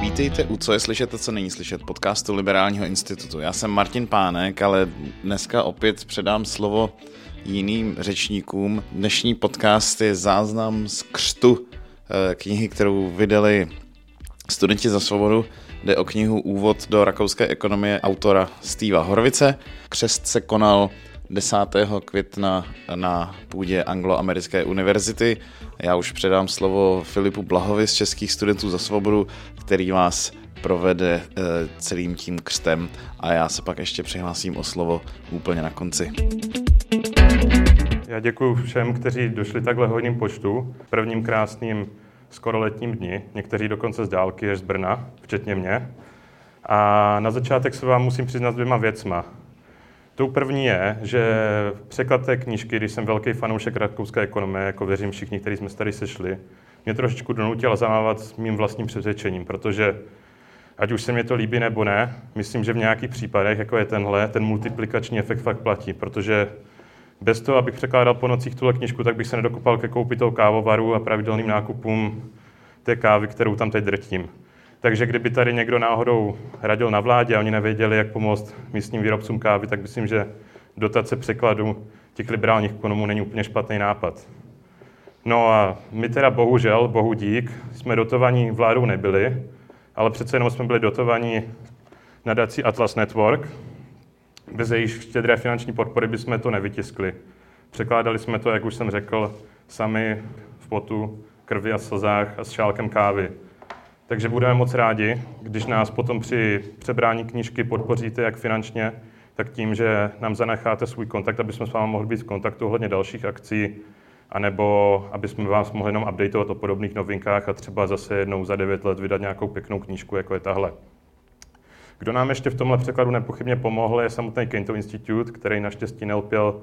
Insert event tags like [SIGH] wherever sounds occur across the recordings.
Vítejte u Co je slyšet a co není slyšet podcastu Liberálního institutu. Já jsem Martin Pánek, ale dneska opět předám slovo jiným řečníkům. Dnešní podcast je záznam z křtu eh, knihy, kterou vydali studenti za svobodu. Jde o knihu Úvod do rakouské ekonomie autora Steva Horvice. Křest se konal 10. května na půdě Angloamerické univerzity. Já už předám slovo Filipu Blahovi z Českých studentů za svobodu, který vás provede eh, celým tím křtem a já se pak ještě přihlásím o slovo úplně na konci. Já děkuji všem, kteří došli takhle hodným počtu, prvním krásným skoro letním dni, někteří dokonce z dálky až z Brna, včetně mě. A na začátek se vám musím přiznat dvěma věcma. Tou první je, že překlad té knížky, když jsem velký fanoušek rakouské ekonomie, jako věřím všichni, kteří jsme se tady sešli, mě trošičku donutil zamávat s mým vlastním přesvědčením, protože ať už se mi to líbí nebo ne, myslím, že v nějakých případech, jako je tenhle, ten multiplikační efekt fakt platí, protože bez toho, abych překládal po nocích tuhle knižku, tak bych se nedokopal ke koupi toho kávovaru a pravidelným nákupům té kávy, kterou tam teď drtím. Takže kdyby tady někdo náhodou radil na vládě a oni nevěděli, jak pomoct místním výrobcům kávy, tak myslím, že dotace překladu těch liberálních ekonomů není úplně špatný nápad. No a my teda bohužel, bohu dík, jsme dotovaní vládou nebyli, ale přece jenom jsme byli dotovaní nadací Atlas Network. Bez jejich štědré finanční podpory bychom to nevytiskli. Překládali jsme to, jak už jsem řekl, sami v potu, krvi a slzách a s šálkem kávy. Takže budeme moc rádi, když nás potom při přebrání knížky podpoříte jak finančně, tak tím, že nám zanecháte svůj kontakt, aby jsme s vámi mohli být v kontaktu ohledně dalších akcí, anebo aby jsme vás mohli jenom updateovat o podobných novinkách a třeba zase jednou za 9 let vydat nějakou pěknou knížku, jako je tahle. Kdo nám ještě v tomhle překladu nepochybně pomohl, je samotný Kento Institute, který naštěstí nelpěl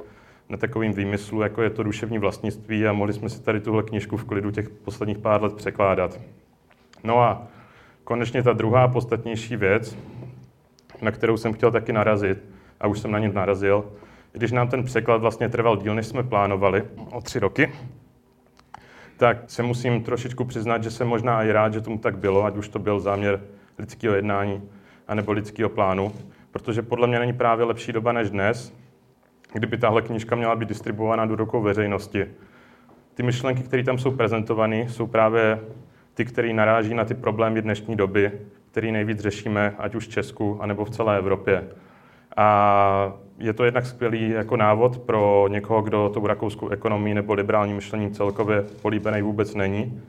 na takovým výmyslu, jako je to duševní vlastnictví a mohli jsme si tady tuhle knížku v klidu těch posledních pár let překládat. No a konečně ta druhá podstatnější věc, na kterou jsem chtěl taky narazit, a už jsem na ně narazil, když nám ten překlad vlastně trval díl, než jsme plánovali, o tři roky, tak se musím trošičku přiznat, že jsem možná i rád, že tomu tak bylo, ať už to byl záměr lidského jednání anebo lidského plánu, protože podle mě není právě lepší doba než dnes, kdyby tahle knížka měla být distribuována do rukou veřejnosti. Ty myšlenky, které tam jsou prezentovány, jsou právě ty, které naráží na ty problémy dnešní doby, které nejvíc řešíme, ať už v Česku, anebo v celé Evropě. A je to jednak skvělý jako návod pro někoho, kdo tou rakouskou ekonomii nebo liberální myšlení celkově políbený vůbec není,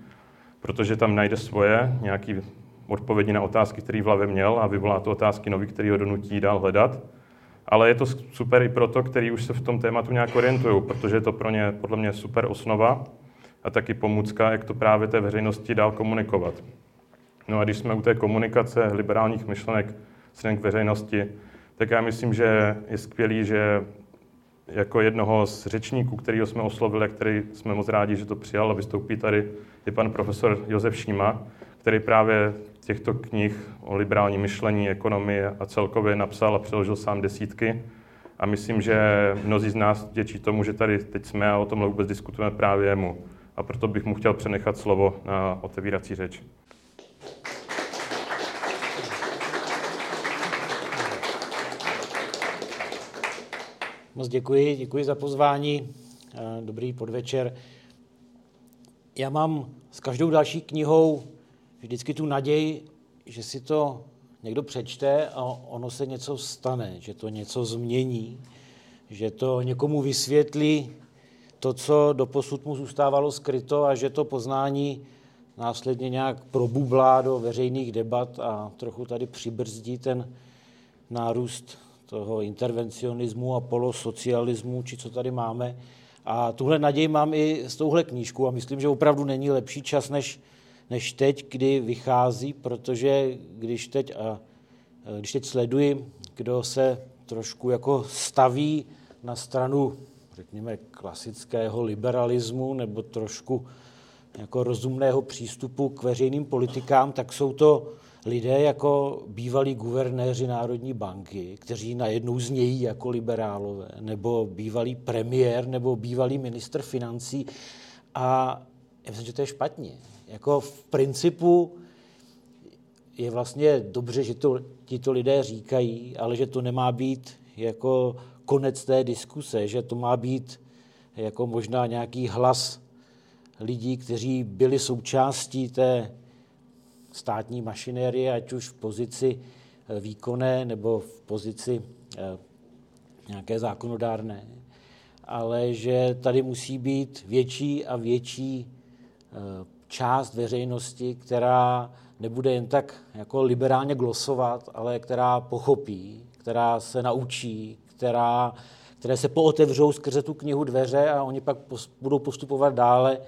protože tam najde svoje nějaké odpovědi na otázky, které v hlavě měl a vyvolá to otázky nový, který ho donutí dál hledat. Ale je to super i pro to, který už se v tom tématu nějak orientují, protože je to pro ně podle mě super osnova a taky pomůcka, jak to právě té veřejnosti dál komunikovat. No a když jsme u té komunikace liberálních myšlenek směrem k veřejnosti, tak já myslím, že je skvělý, že jako jednoho z řečníků, kterého jsme oslovili, který jsme moc rádi, že to přijal a vystoupí tady, je pan profesor Josef Šíma, který právě těchto knih o liberální myšlení, ekonomii a celkově napsal a přeložil sám desítky. A myslím, že mnozí z nás děčí tomu, že tady teď jsme a o tom vůbec diskutujeme právě jemu a proto bych mu chtěl přenechat slovo na otevírací řeč. Moc děkuji, děkuji za pozvání. Dobrý podvečer. Já mám s každou další knihou vždycky tu naději, že si to někdo přečte a ono se něco stane, že to něco změní, že to někomu vysvětlí to, co doposud mu zůstávalo skryto a že to poznání následně nějak probublá do veřejných debat a trochu tady přibrzdí ten nárůst toho intervencionismu a polosocialismu, či co tady máme. A tuhle naději mám i s touhle knížku a myslím, že opravdu není lepší čas než, než teď, kdy vychází, protože když teď, a, když teď sleduji, kdo se trošku jako staví na stranu řekněme, klasického liberalismu nebo trošku jako rozumného přístupu k veřejným politikám, tak jsou to lidé jako bývalí guvernéři Národní banky, kteří najednou znějí jako liberálové, nebo bývalý premiér, nebo bývalý ministr financí. A já myslím, že to je špatně. Jako v principu je vlastně dobře, že to tito lidé říkají, ale že to nemá být jako konec té diskuse, že to má být jako možná nějaký hlas lidí, kteří byli součástí té státní mašinérie, ať už v pozici eh, výkonné nebo v pozici eh, nějaké zákonodárné, ale že tady musí být větší a větší eh, část veřejnosti, která nebude jen tak jako liberálně glosovat, ale která pochopí, která se naučí, která, které se pootevřou skrze tu knihu dveře a oni pak budou postupovat dále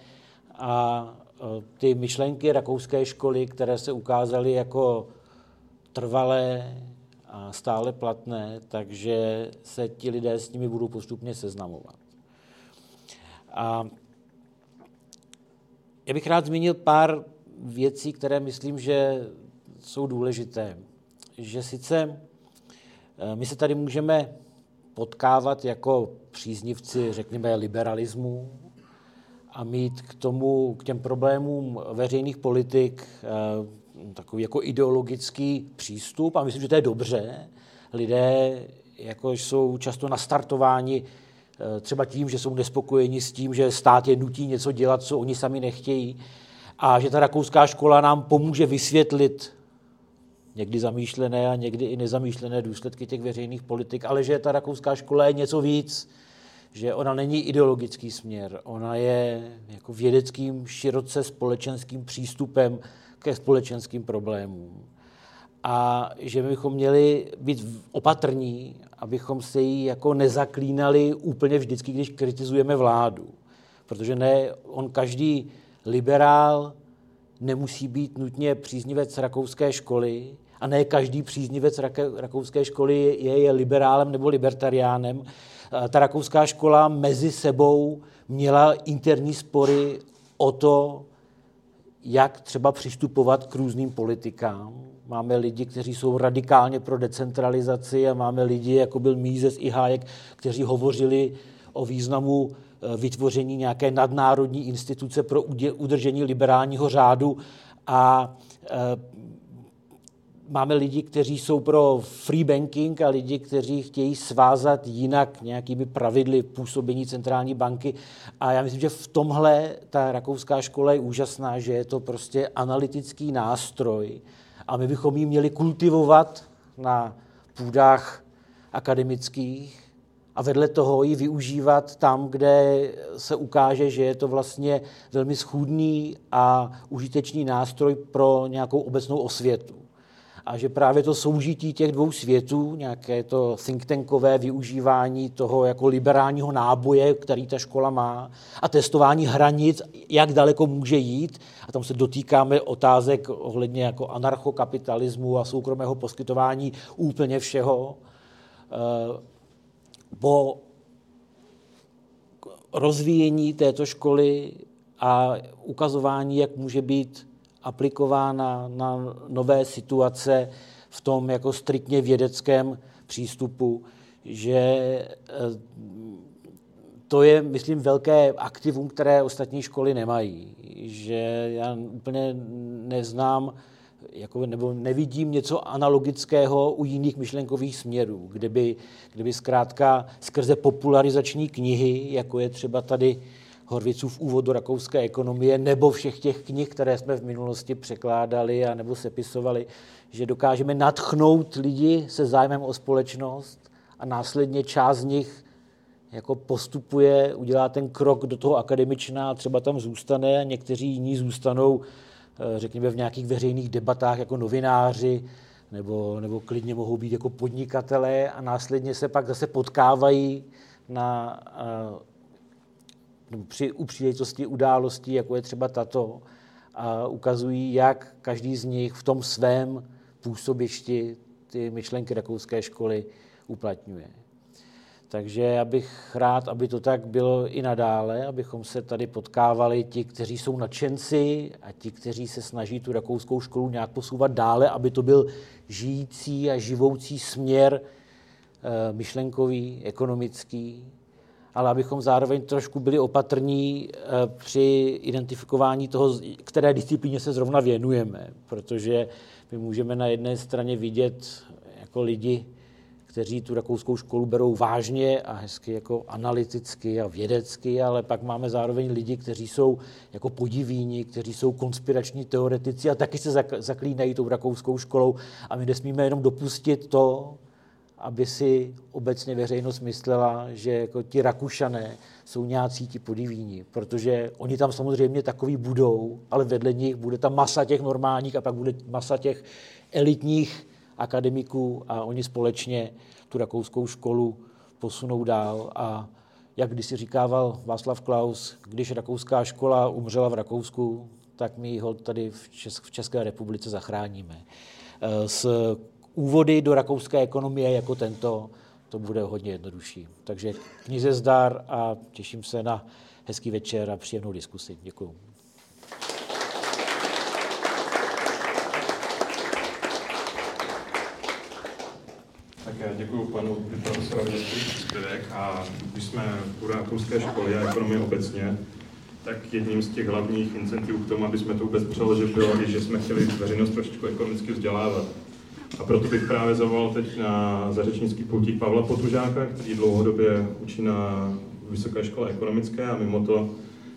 a ty myšlenky rakouské školy, které se ukázaly jako trvalé a stále platné, takže se ti lidé s nimi budou postupně seznamovat. A já bych rád zmínil pár věcí, které myslím, že jsou důležité. Že sice eh, my se tady můžeme potkávat jako příznivci, řekněme, liberalismu a mít k tomu, k těm problémům veřejných politik eh, takový jako ideologický přístup a myslím, že to je dobře. Lidé jako jsou často nastartováni eh, třeba tím, že jsou nespokojeni s tím, že stát je nutí něco dělat, co oni sami nechtějí a že ta rakouská škola nám pomůže vysvětlit někdy zamýšlené a někdy i nezamýšlené důsledky těch veřejných politik, ale že ta rakouská škola je něco víc, že ona není ideologický směr, ona je jako vědeckým, široce společenským přístupem ke společenským problémům. A že bychom měli být opatrní, abychom se jí jako nezaklínali úplně vždycky, když kritizujeme vládu. Protože ne, on každý liberál nemusí být nutně příznivec rakouské školy a ne každý příznivec rakouské školy je, je liberálem nebo libertariánem. Ta rakouská škola mezi sebou měla interní spory o to, jak třeba přistupovat k různým politikám. Máme lidi, kteří jsou radikálně pro decentralizaci a máme lidi, jako byl Mízes i Hájek, kteří hovořili o významu Eh, vytvoření nějaké nadnárodní instituce pro udržení liberálního řádu a eh, máme lidi, kteří jsou pro free banking a lidi, kteří chtějí svázat jinak nějakými pravidly působení centrální banky. A já myslím, že v tomhle ta rakouská škola je úžasná, že je to prostě analytický nástroj a my bychom ji měli kultivovat na půdách akademických a vedle toho ji využívat tam, kde se ukáže, že je to vlastně velmi schůdný a užitečný nástroj pro nějakou obecnou osvětu. A že právě to soužití těch dvou světů, nějaké to think tankové využívání toho jako liberálního náboje, který ta škola má, a testování hranic, jak daleko může jít, a tam se dotýkáme otázek ohledně jako anarchokapitalismu a soukromého poskytování úplně všeho, eh, po rozvíjení této školy a ukazování, jak může být aplikována na nové situace v tom jako striktně vědeckém přístupu, že eh, to je, myslím, velké aktivum, které ostatní školy nemají. Že já úplně neznám jako, nebo nevidím něco analogického u jiných myšlenkových směrů, kdyby, kdyby zkrátka skrze popularizační knihy, jako je třeba tady Horvicův úvod do rakouské ekonomie, nebo všech těch knih, které jsme v minulosti překládali a nebo sepisovali, že dokážeme natchnout lidi se zájmem o společnost a následně část z nich jako postupuje, udělá ten krok do toho akademičná, třeba tam zůstane a někteří jiní zůstanou Eh, řekněme, v nějakých veřejných debatách jako novináři, nebo, nebo klidně mohou být jako podnikatelé a následně se pak zase potkávají na, uh, při, u příležitosti událostí, jako je třeba tato, a ukazují, jak každý z nich v tom svém působišti ty myšlenky rakouské školy uplatňuje. Takže já bych rád, aby to tak bylo i nadále, abychom se tady potkávali ti, kteří jsou nadšenci a ti, kteří se snaží tu rakouskou školu nějak posouvat dále, aby to byl žijící a živoucí směr eh, myšlenkový, ekonomický, ale abychom zároveň trošku byli opatrní eh, při identifikování toho, které disciplíně se zrovna věnujeme, protože my můžeme na jedné straně vidět jako lidi, kteří tu rakouskou školu berou vážně a hezky jako analyticky a vědecky, ale pak máme zároveň lidi, kteří jsou jako podivíni, kteří jsou konspirační teoretici a taky se zaklínají tou rakouskou školou a my nesmíme jenom dopustit to, aby si obecně veřejnost myslela, že jako ti Rakušané jsou nějací ti podivíni, protože oni tam samozřejmě takový budou, ale vedle nich bude ta masa těch normálních a pak bude masa těch elitních akademiků a oni společně tu rakouskou školu posunou dál a jak když si říkával Václav Klaus, když rakouská škola umřela v Rakousku, tak my ho tady v, v České republice zachráníme. E, s úvody do rakouské ekonomie jako tento, to bude hodně jednodušší. Takže knize zdar a těším se na hezký večer a příjemnou diskusi. Děkuji. Tak já děkuji panu profesorovi za příspěvek a když jsme u rakouské školy a ekonomie obecně, tak jedním z těch hlavních incentivů k tomu, aby jsme to vůbec přeložili, bylo, že jsme chtěli veřejnost trošičku ekonomicky vzdělávat. A proto bych právě zavolal teď na zařečnický poutík Pavla Potružáka, který dlouhodobě učí na Vysoké škole ekonomické a mimo to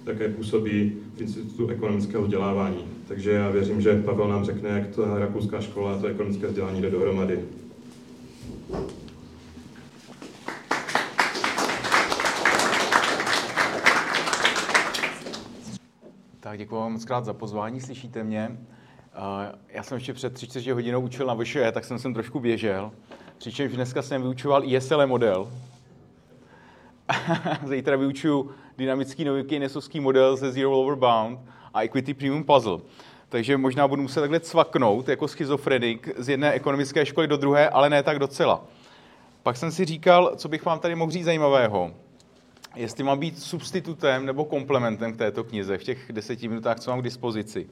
také působí v Institutu ekonomického vzdělávání. Takže já věřím, že Pavel nám řekne, jak ta rakouská škola a to ekonomické vzdělání jde dohromady. Tak děkuji vám moc krát za pozvání, slyšíte mě? Já jsem ještě před 30 hodinou učil na VŠE, tak jsem sem trošku běžel. Přičemž dneska jsem vyučoval ISL model. [LAUGHS] Zítra vyučuju dynamický nový nesovský model ze Zero Lower Bound a Equity Premium Puzzle. Takže možná budu muset takhle cvaknout jako schizofrenik z jedné ekonomické školy do druhé, ale ne tak docela. Pak jsem si říkal, co bych vám tady mohl říct zajímavého. Jestli mám být substitutem nebo komplementem k této knize v těch deseti minutách, co mám k dispozici.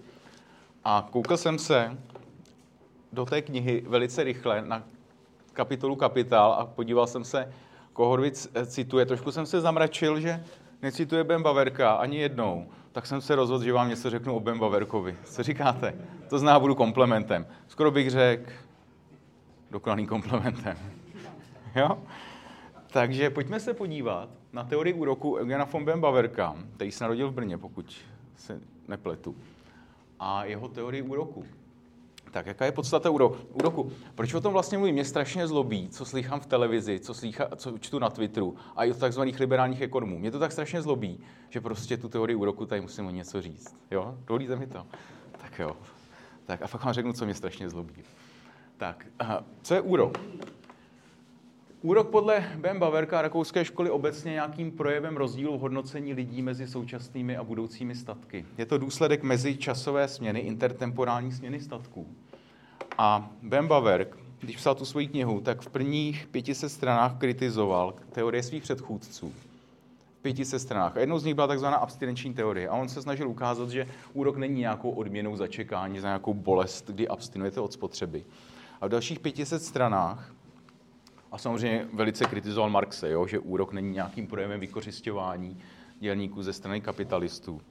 A koukal jsem se do té knihy velice rychle na kapitolu Kapitál a podíval jsem se, koho cituje. Trošku jsem se zamračil, že necituje Ben Baverka ani jednou. Tak jsem se rozhodl, že vám něco řeknu o Ben Baverkovi. Co říkáte? To zná, budu komplementem. Skoro bych řekl dokonalým komplementem. [LAUGHS] jo? Takže pojďme se podívat na teorii úroku Eugena von Ben Baverka, který se narodil v Brně, pokud se nepletu a jeho teorii úroku. Tak jaká je podstata úroku? Proč o tom vlastně mluvím? Mě strašně zlobí, co slychám v televizi, co, slychá, co čtu na Twitteru a i od takzvaných liberálních ekonomů. Mě to tak strašně zlobí, že prostě tu teorii úroku tady musím o něco říct. Jo? Dovolíte mi to? Tak jo. Tak a fakt vám řeknu, co mě strašně zlobí. Tak, aha. co je úrok? Úrok podle Ben Baverka a rakouské školy obecně nějakým projevem rozdílu v hodnocení lidí mezi současnými a budoucími statky. Je to důsledek mezičasové směny, intertemporální směny statků. A Ben Baverk, když psal tu svoji knihu, tak v prvních 500 stranách kritizoval teorie svých předchůdců. V 500 stranách. A jednou z nich byla takzvaná abstinenční teorie. A on se snažil ukázat, že úrok není nějakou odměnou za čekání, za nějakou bolest, kdy abstinujete od spotřeby. A v dalších 500 stranách a samozřejmě velice kritizoval Marxe, jo, že úrok není nějakým projevem vykořišťování dělníků ze strany kapitalistů.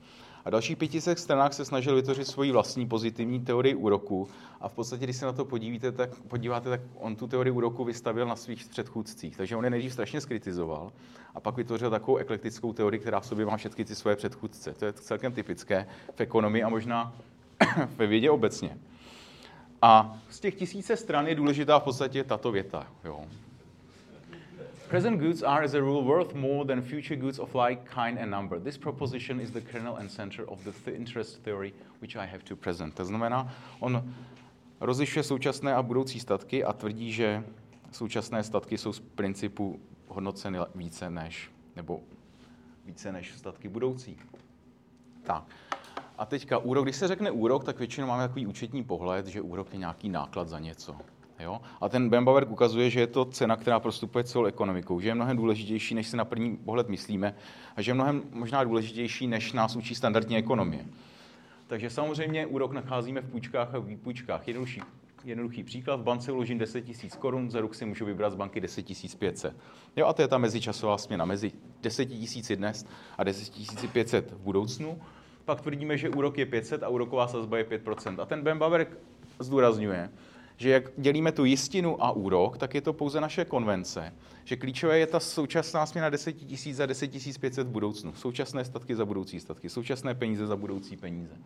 A dalších 500 stranách se snažil vytvořit svoji vlastní pozitivní teorii úroku. A v podstatě, když se na to podívíte, tak, podíváte, tak on tu teorii úroku vystavil na svých předchůdcích. Takže on je nejdřív strašně skritizoval a pak vytvořil takovou eklektickou teorii, která v sobě má všechny ty svoje předchůdce. To je celkem typické v ekonomii a možná [COUGHS] ve vědě obecně. A z těch tisíce stran je důležitá v podstatě tato věta. Jo. Present goods are, as a rule, worth more than future goods of like kind and number. This proposition is the kernel and center of the th interest theory which I have to present. To znamená, on rozlišuje současné a budoucí statky a tvrdí, že současné statky jsou z principu hodnoceny více než, nebo více než statky budoucí. Tak. A teďka úrok, když se řekne úrok, tak většinou máme takový účetní pohled, že úrok je nějaký náklad za něco. Jo? A ten Bembaverk ukazuje, že je to cena, která prostupuje celou ekonomikou, že je mnohem důležitější, než si na první pohled myslíme, a že je mnohem možná důležitější, než nás učí standardní ekonomie. Takže samozřejmě úrok nacházíme v půjčkách a výpůjčkách. Jednoduchý, jednoduchý příklad, v bance uložím 10 000 korun, za rok si můžu vybrat z banky 10 500. Jo, a to je ta mezičasová směna mezi 10 000 dnes a 10 500 v budoucnu. Pak tvrdíme, že úrok je 500 a úroková sazba je 5%. A ten Ben zdůrazňuje, že jak dělíme tu jistinu a úrok, tak je to pouze naše konvence. Že klíčové je ta současná směna 10 000 za 10 500 v budoucnu. Současné statky za budoucí statky. Současné peníze za budoucí peníze.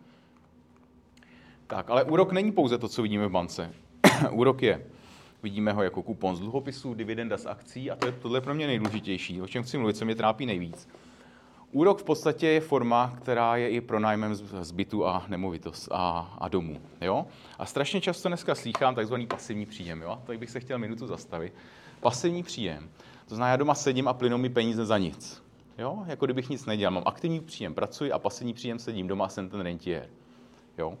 Tak, ale úrok není pouze to, co vidíme v bance. [COUGHS] úrok je, vidíme ho jako kupon z dluhopisů, dividenda z akcí a to je tohle pro mě nejdůležitější, o čem chci mluvit, co mě trápí nejvíc. Úrok v podstatě je forma, která je i pronájmem zbytu a nemovitost a, a domů. Jo? A strašně často dneska slýchám takzvaný pasivní příjem. Jo? Tady bych se chtěl minutu zastavit. Pasivní příjem. To znamená, já doma sedím a plynou mi peníze za nic. Jo? Jako kdybych nic nedělal. Mám aktivní příjem, pracuji a pasivní příjem sedím doma a jsem ten rentier. Jo?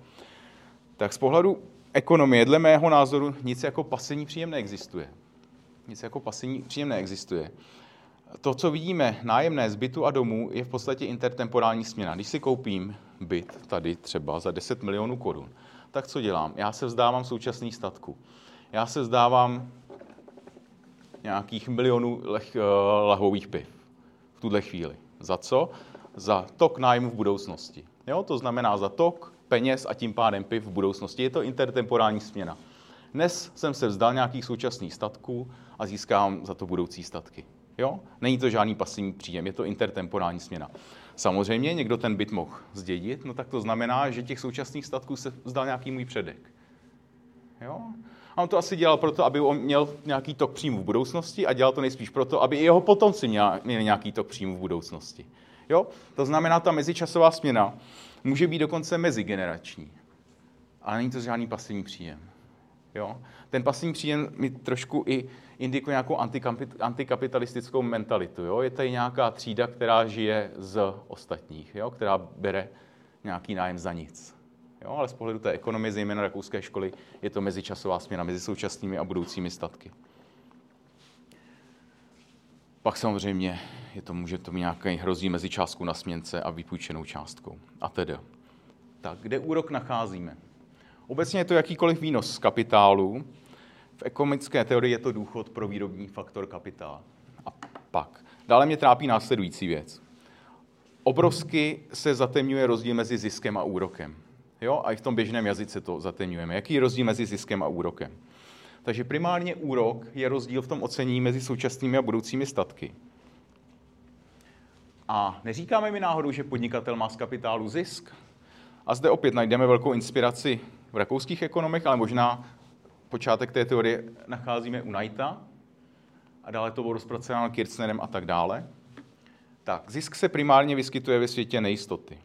Tak z pohledu ekonomie, dle mého názoru, nic jako pasivní příjem neexistuje. Nic jako pasivní příjem neexistuje to, co vidíme, nájemné zbytu a domů, je v podstatě intertemporální směna. Když si koupím byt tady třeba za 10 milionů korun, tak co dělám? Já se vzdávám současných statků. Já se vzdávám nějakých milionů leh, eh, lahvových piv v tuhle chvíli. Za co? Za tok nájmu v budoucnosti. Jo? To znamená za tok peněz a tím pádem piv v budoucnosti. Je to intertemporální směna. Dnes jsem se vzdal nějakých současných statků a získám za to budoucí statky. Jo? Není to žádný pasivní příjem, je to intertemporální směna. Samozřejmě někdo ten byt mohl zdědit, no tak to znamená, že těch současných statků se vzdal nějaký můj předek. Jo? A on to asi dělal proto, aby on měl nějaký tok příjmu v budoucnosti a dělal to nejspíš proto, aby i jeho potomci měli nějaký tok příjmu v budoucnosti. Jo? To znamená, ta mezičasová směna může být dokonce mezigenerační. Ale není to žádný pasivní příjem. Jo? Ten pasivní příjem mi trošku i indikuje nějakou antikapitalistickou mentalitu. Jo? Je tady nějaká třída, která žije z ostatních, jo? která bere nějaký nájem za nic. Jo? Ale z pohledu té ekonomie, zejména rakouské školy, je to mezičasová směna mezi současnými a budoucími statky. Pak samozřejmě je to, může to nějaký hrozí mezi částkou na směnce a vypůjčenou částkou. A tedy. Tak, kde úrok nacházíme? Obecně je to jakýkoliv výnos z kapitálu, v ekonomické teorii je to důchod pro výrobní faktor kapitál. A pak. Dále mě trápí následující věc. Obrovsky se zatemňuje rozdíl mezi ziskem a úrokem. Jo? A i v tom běžném jazyce to zatemňujeme. Jaký je rozdíl mezi ziskem a úrokem? Takže primárně úrok je rozdíl v tom ocení mezi současnými a budoucími statky. A neříkáme mi náhodou, že podnikatel má z kapitálu zisk? A zde opět najdeme velkou inspiraci v rakouských ekonomech, ale možná počátek té teorie nacházíme u Knighta a dále to bylo rozpracováno Kirchnerem a tak dále. Tak, zisk se primárně vyskytuje ve světě nejistoty.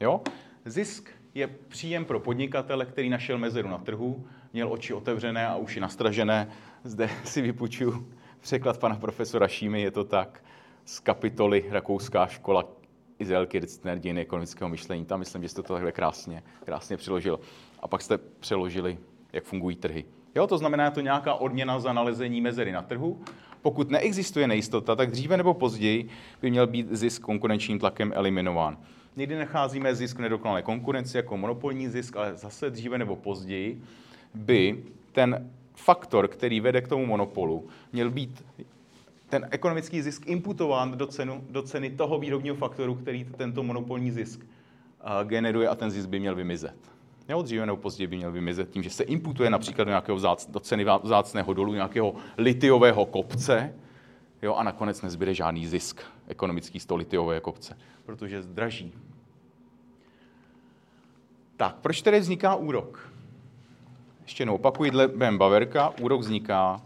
Jo? Zisk je příjem pro podnikatele, který našel mezeru na trhu, měl oči otevřené a uši nastražené. Zde [LAUGHS] si vypučuju překlad pana profesora Šímy, je to tak, z kapitoly Rakouská škola Izrael Kirchner, dějiny ekonomického myšlení. Tam myslím, že jste to takhle krásně, krásně přeložil. A pak jste přeložili, jak fungují trhy. Jo, to znamená, to nějaká odměna za nalezení mezery na trhu. Pokud neexistuje nejistota, tak dříve nebo později by měl být zisk konkurenčním tlakem eliminován. Někdy nacházíme zisk nedokonalé konkurenci jako monopolní zisk, ale zase dříve nebo později by ten faktor, který vede k tomu monopolu, měl být ten ekonomický zisk imputován do, cenu, do ceny toho výrobního faktoru, který tento monopolní zisk generuje a ten zisk by měl vymizet. Jo, dříve nebo později by měl vymizet tím, že se imputuje například do, nějakého vzác, do ceny vzácného dolu, nějakého litiového kopce, jo, a nakonec nezbyde žádný zisk ekonomický z toho litiového kopce, protože zdraží. Tak, proč tedy vzniká úrok? Ještě jednou opakuji, dle Ben Baverka, úrok vzniká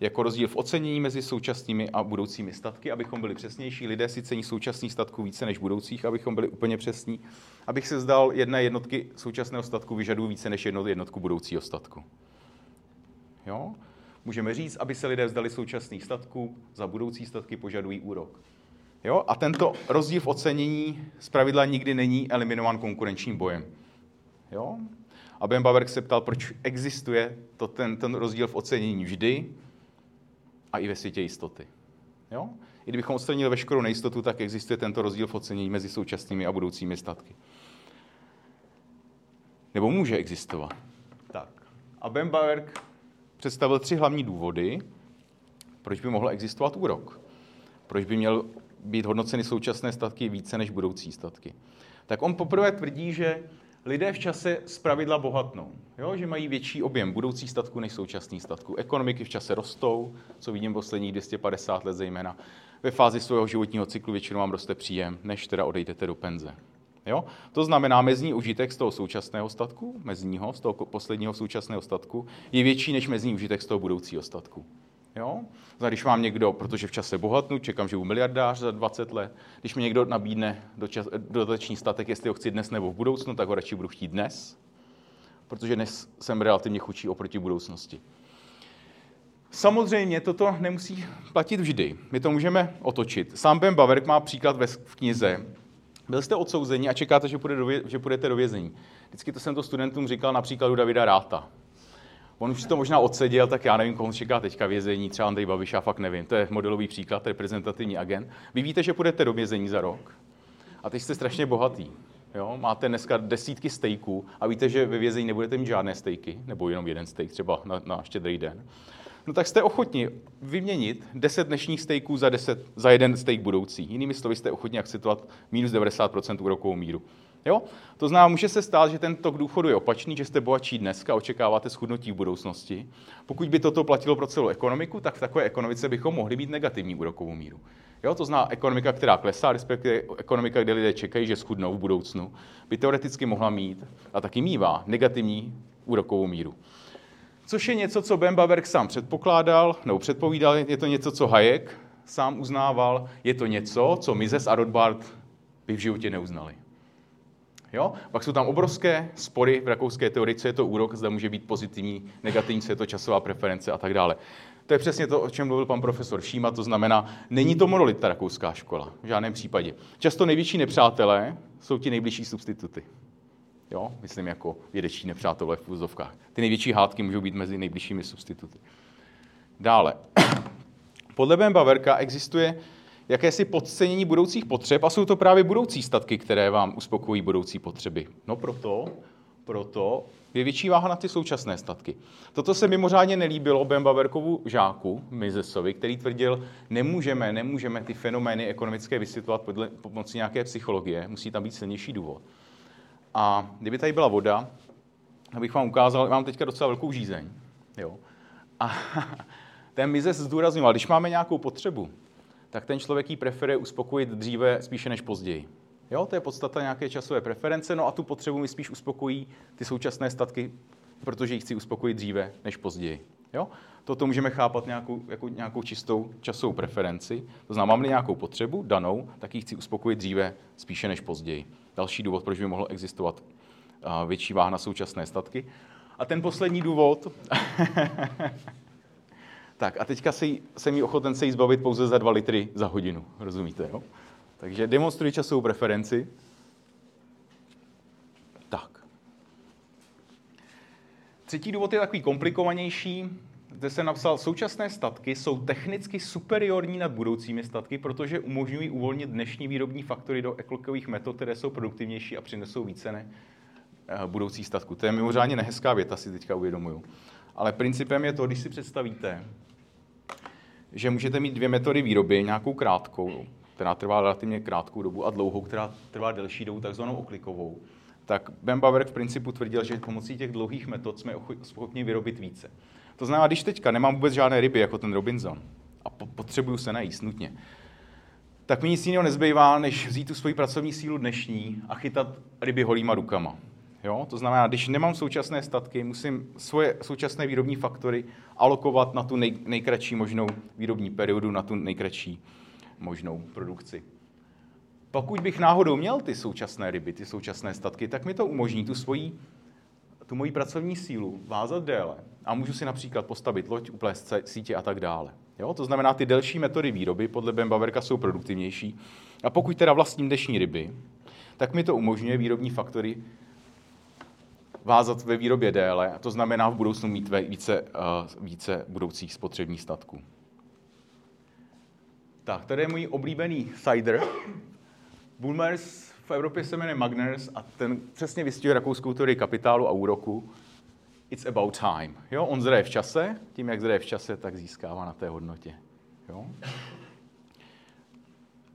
jako rozdíl v ocenění mezi současnými a budoucími statky, abychom byli přesnější. Lidé si cení současných statků více než budoucích, abychom byli úplně přesní. Abych se zdal, jedné jednotky současného statku vyžadují více než jednu jednotku budoucího statku. Jo? Můžeme říct, aby se lidé vzdali současných statků, za budoucí statky požadují úrok. Jo? A tento rozdíl v ocenění zpravidla nikdy není eliminován konkurenčním bojem. Jo? A Ben Baverk se ptal, proč existuje to, ten, ten rozdíl v ocenění vždy a i ve světě jistoty. Jo? I kdybychom odstranili veškerou nejistotu, tak existuje tento rozdíl v ocenění mezi současnými a budoucími statky. Nebo může existovat. Tak. A Ben Baverk představil tři hlavní důvody, proč by mohl existovat úrok. Proč by měl být hodnoceny současné statky více než budoucí statky. Tak on poprvé tvrdí, že lidé v čase zpravidla bohatnou, jo? že mají větší objem budoucích statků než současných statků. Ekonomiky v čase rostou, co vidím posledních 250 let zejména. Ve fázi svého životního cyklu většinou vám roste příjem, než teda odejdete do penze. Jo? To znamená, mezní užitek z toho současného statku, mezního, z toho posledního současného statku, je větší než mezní užitek z toho budoucího statku. Jo? Zna, když mám někdo, protože v čase bohatnu, čekám, že budu miliardář za 20 let, když mi někdo nabídne dodatečný statek, jestli ho chci dnes nebo v budoucnu, tak ho radši budu chtít dnes, protože dnes jsem relativně chudší oproti budoucnosti. Samozřejmě toto nemusí platit vždy. My to můžeme otočit. Sám Ben Baverk má příklad v knize. Byl jste odsouzeni a čekáte, že, půjde do že půjdete do vězení. Vždycky to jsem to studentům říkal na příkladu Davida Ráta. On už si to možná odseděl, tak já nevím, koho čeká teďka vězení, třeba Andrej Babiš, já fakt nevím. To je modelový příklad, reprezentativní agent. Vy víte, že půjdete do vězení za rok a teď jste strašně bohatý. Jo? Máte dneska desítky stejků a víte, že ve vězení nebudete mít žádné stejky, nebo jenom jeden steak třeba na, na štědrý den. No tak jste ochotni vyměnit 10 dnešních stejků za, 10, za jeden steak budoucí. Jinými slovy jste ochotni akceptovat minus 90% úrokovou míru. Jo? To znamená, může se stát, že ten tok důchodu je opačný, že jste bohatší dneska a očekáváte schudnutí v budoucnosti. Pokud by toto platilo pro celou ekonomiku, tak v takové ekonomice bychom mohli mít negativní úrokovou míru. Jo, to znamená ekonomika, která klesá, respektive ekonomika, kde lidé čekají, že schudnou v budoucnu, by teoreticky mohla mít a taky mývá negativní úrokovou míru. Což je něco, co Ben Baverk sám předpokládal, nebo předpovídal, je to něco, co Hayek sám uznával, je to něco, co Mises a Rothbard by v životě neuznali. Jo? Pak jsou tam obrovské spory v rakouské teorii, co je to úrok, zda může být pozitivní, negativní, co je to časová preference a tak dále. To je přesně to, o čem mluvil pan profesor Šíma, to znamená, není to monolit ta rakouská škola, v žádném případě. Často největší nepřátelé jsou ti nejbližší substituty. Jo? Myslím jako vědečí nepřátelé v úzovkách. Ty největší hádky můžou být mezi nejbližšími substituty. Dále. [CLEARS THROAT] Podle Ben Baverka existuje jakési podcenění budoucích potřeb a jsou to právě budoucí statky, které vám uspokojí budoucí potřeby. No proto, proto je větší váha na ty současné statky. Toto se mimořádně nelíbilo Baverkovu žáku Mizesovi, který tvrdil, nemůžeme, nemůžeme ty fenomény ekonomické vysvětlovat podle, pomocí nějaké psychologie, musí tam být silnější důvod. A kdyby tady byla voda, abych vám ukázal, mám teďka docela velkou žízeň. Jo. A [LAUGHS] ten Mizes zdůrazňoval, když máme nějakou potřebu, tak ten člověk ji preferuje uspokojit dříve spíše než později. Jo, to je podstata nějaké časové preference, no a tu potřebu mi spíš uspokojí ty současné statky, protože ji chci uspokojit dříve než později. Jo? Toto můžeme chápat nějakou, jako nějakou čistou časovou preferenci. To znamená, mám-li nějakou potřebu danou, tak ji chci uspokojit dříve spíše než později. Další důvod, proč by mohl existovat větší váha na současné statky. A ten poslední důvod, [LAUGHS] tak a teďka si, jsem jí ochoten se jí zbavit pouze za dva litry za hodinu, rozumíte, jo? Takže demonstruji časovou preferenci. Tak. Třetí důvod je takový komplikovanější. Zde jsem napsal, současné statky jsou technicky superiorní nad budoucími statky, protože umožňují uvolnit dnešní výrobní faktory do ekologických metod, které jsou produktivnější a přinesou více ne eh, budoucí statku. To je mimořádně nehezká věta, si teďka uvědomuju. Ale principem je to, když si představíte, že můžete mít dvě metody výroby, nějakou krátkou, která trvá relativně krátkou dobu a dlouhou, která trvá delší dobu, takzvanou oklikovou, tak Ben Baverk v principu tvrdil, že pomocí těch dlouhých metod jsme schopni vyrobit více. To znamená, když teďka nemám vůbec žádné ryby, jako ten Robinson, a potřebuju se najíst nutně, tak mi nic jiného nezbývá, než vzít tu svoji pracovní sílu dnešní a chytat ryby holýma rukama. Jo? To znamená, když nemám současné statky, musím svoje současné výrobní faktory alokovat na tu nej, nejkratší možnou výrobní periodu, na tu nejkratší možnou produkci. Pokud bych náhodou měl ty současné ryby, ty současné statky, tak mi to umožní tu svoji, tu moji pracovní sílu vázat déle. A můžu si například postavit loď, uplést sítě a tak dále. Jo? To znamená, ty delší metody výroby podle Ben Baverka jsou produktivnější. A pokud teda vlastním dnešní ryby, tak mi to umožňuje výrobní faktory vázat ve výrobě déle, a to znamená v budoucnu mít více, uh, více budoucích spotřebních statků. Tak, tady je můj oblíbený cider. Bulmers v Evropě se jmenuje Magners a ten přesně vystihuje rakouskou teorii kapitálu a úroku. It's about time. Jo? On zraje v čase, tím, jak zraje v čase, tak získává na té hodnotě. Jo?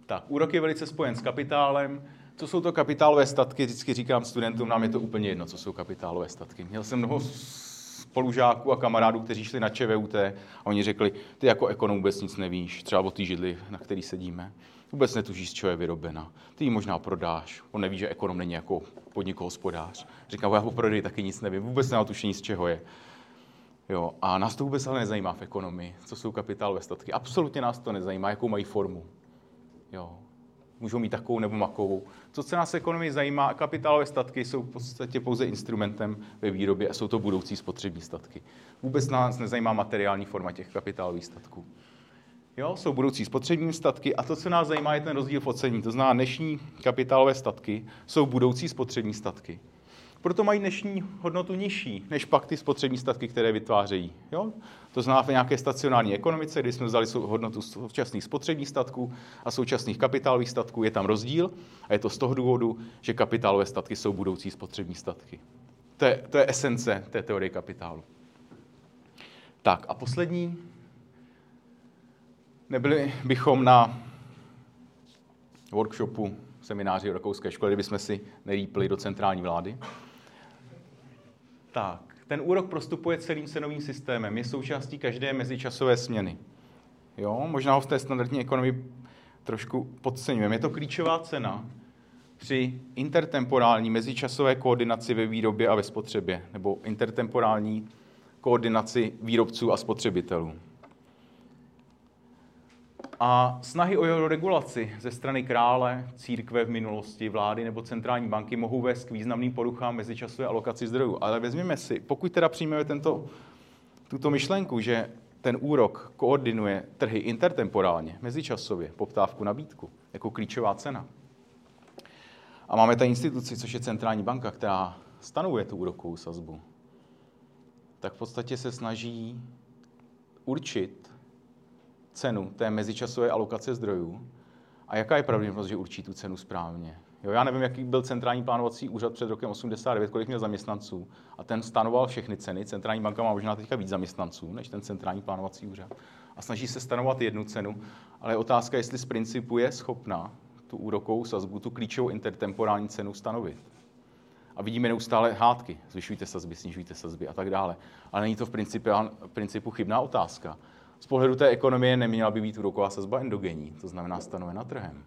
Tak, úrok je velice spojen s kapitálem. Co jsou to kapitálové statky? Vždycky říkám studentům, nám je to úplně jedno, co jsou kapitálové statky. Měl jsem mnoho spolužáků a kamarádů, kteří šli na ČVUT a oni řekli, ty jako ekonom vůbec nic nevíš, třeba o té židli, na který sedíme. Vůbec netužíš, z čeho je vyrobena. Ty ji možná prodáš. On neví, že ekonom není jako podnikohospodář. Říká, já po prodeji taky nic nevím, vůbec nemá tušení, z čeho je. Jo, a nás to vůbec ale nezajímá v ekonomii, co jsou kapitálové statky. Absolutně nás to nezajímá, jakou mají formu. Jo, můžou mít takovou nebo makovou. Co se nás ekonomii zajímá, kapitálové statky jsou v podstatě pouze instrumentem ve výrobě a jsou to budoucí spotřební statky. Vůbec nás nezajímá materiální forma těch kapitálových statků. Jo, jsou budoucí spotřební statky a to, co nás zajímá, je ten rozdíl v ocení. To znamená, dnešní kapitálové statky jsou budoucí spotřební statky. Proto mají dnešní hodnotu nižší než pak ty spotřební statky, které vytvářejí. Jo? To znamená v nějaké stacionární ekonomice, kdy jsme vzali hodnotu současných spotřebních statků a současných kapitálových statků, je tam rozdíl a je to z toho důvodu, že kapitálové statky jsou budoucí spotřební statky. To je, to je esence té teorie kapitálu. Tak a poslední. Nebyli bychom na workshopu, semináři rakouské škole, kdybychom si nerýpli do centrální vlády. Tak, ten úrok prostupuje celým cenovým systémem, je součástí každé mezičasové směny. Jo, možná ho v té standardní ekonomii trošku podceňujeme. Je to klíčová cena při intertemporální mezičasové koordinaci ve výrobě a ve spotřebě, nebo intertemporální koordinaci výrobců a spotřebitelů. A snahy o jeho regulaci ze strany krále, církve v minulosti, vlády nebo centrální banky mohou vést k významným poruchám mezičasové alokaci zdrojů. Ale vezměme si, pokud teda přijmeme tento, tuto myšlenku, že ten úrok koordinuje trhy intertemporálně, mezičasově, poptávku, nabídku, jako klíčová cena. A máme ta instituci, což je centrální banka, která stanovuje tu úrokovou sazbu, tak v podstatě se snaží určit, cenu té mezičasové alokace zdrojů a jaká je pravděpodobnost, že určí tu cenu správně. Jo, já nevím, jaký byl centrální plánovací úřad před rokem 89, kolik měl zaměstnanců a ten stanoval všechny ceny. Centrální banka má možná teďka víc zaměstnanců než ten centrální plánovací úřad a snaží se stanovat jednu cenu, ale je otázka, jestli z principu je schopna tu úrokovou sazbu, tu klíčovou intertemporální cenu stanovit. A vidíme neustále hádky, zvyšujte sazby, snižujte sazby a tak dále. Ale není to v principu, v principu chybná otázka z pohledu té ekonomie neměla by být úroková sazba endogenní, to znamená stanovena trhem.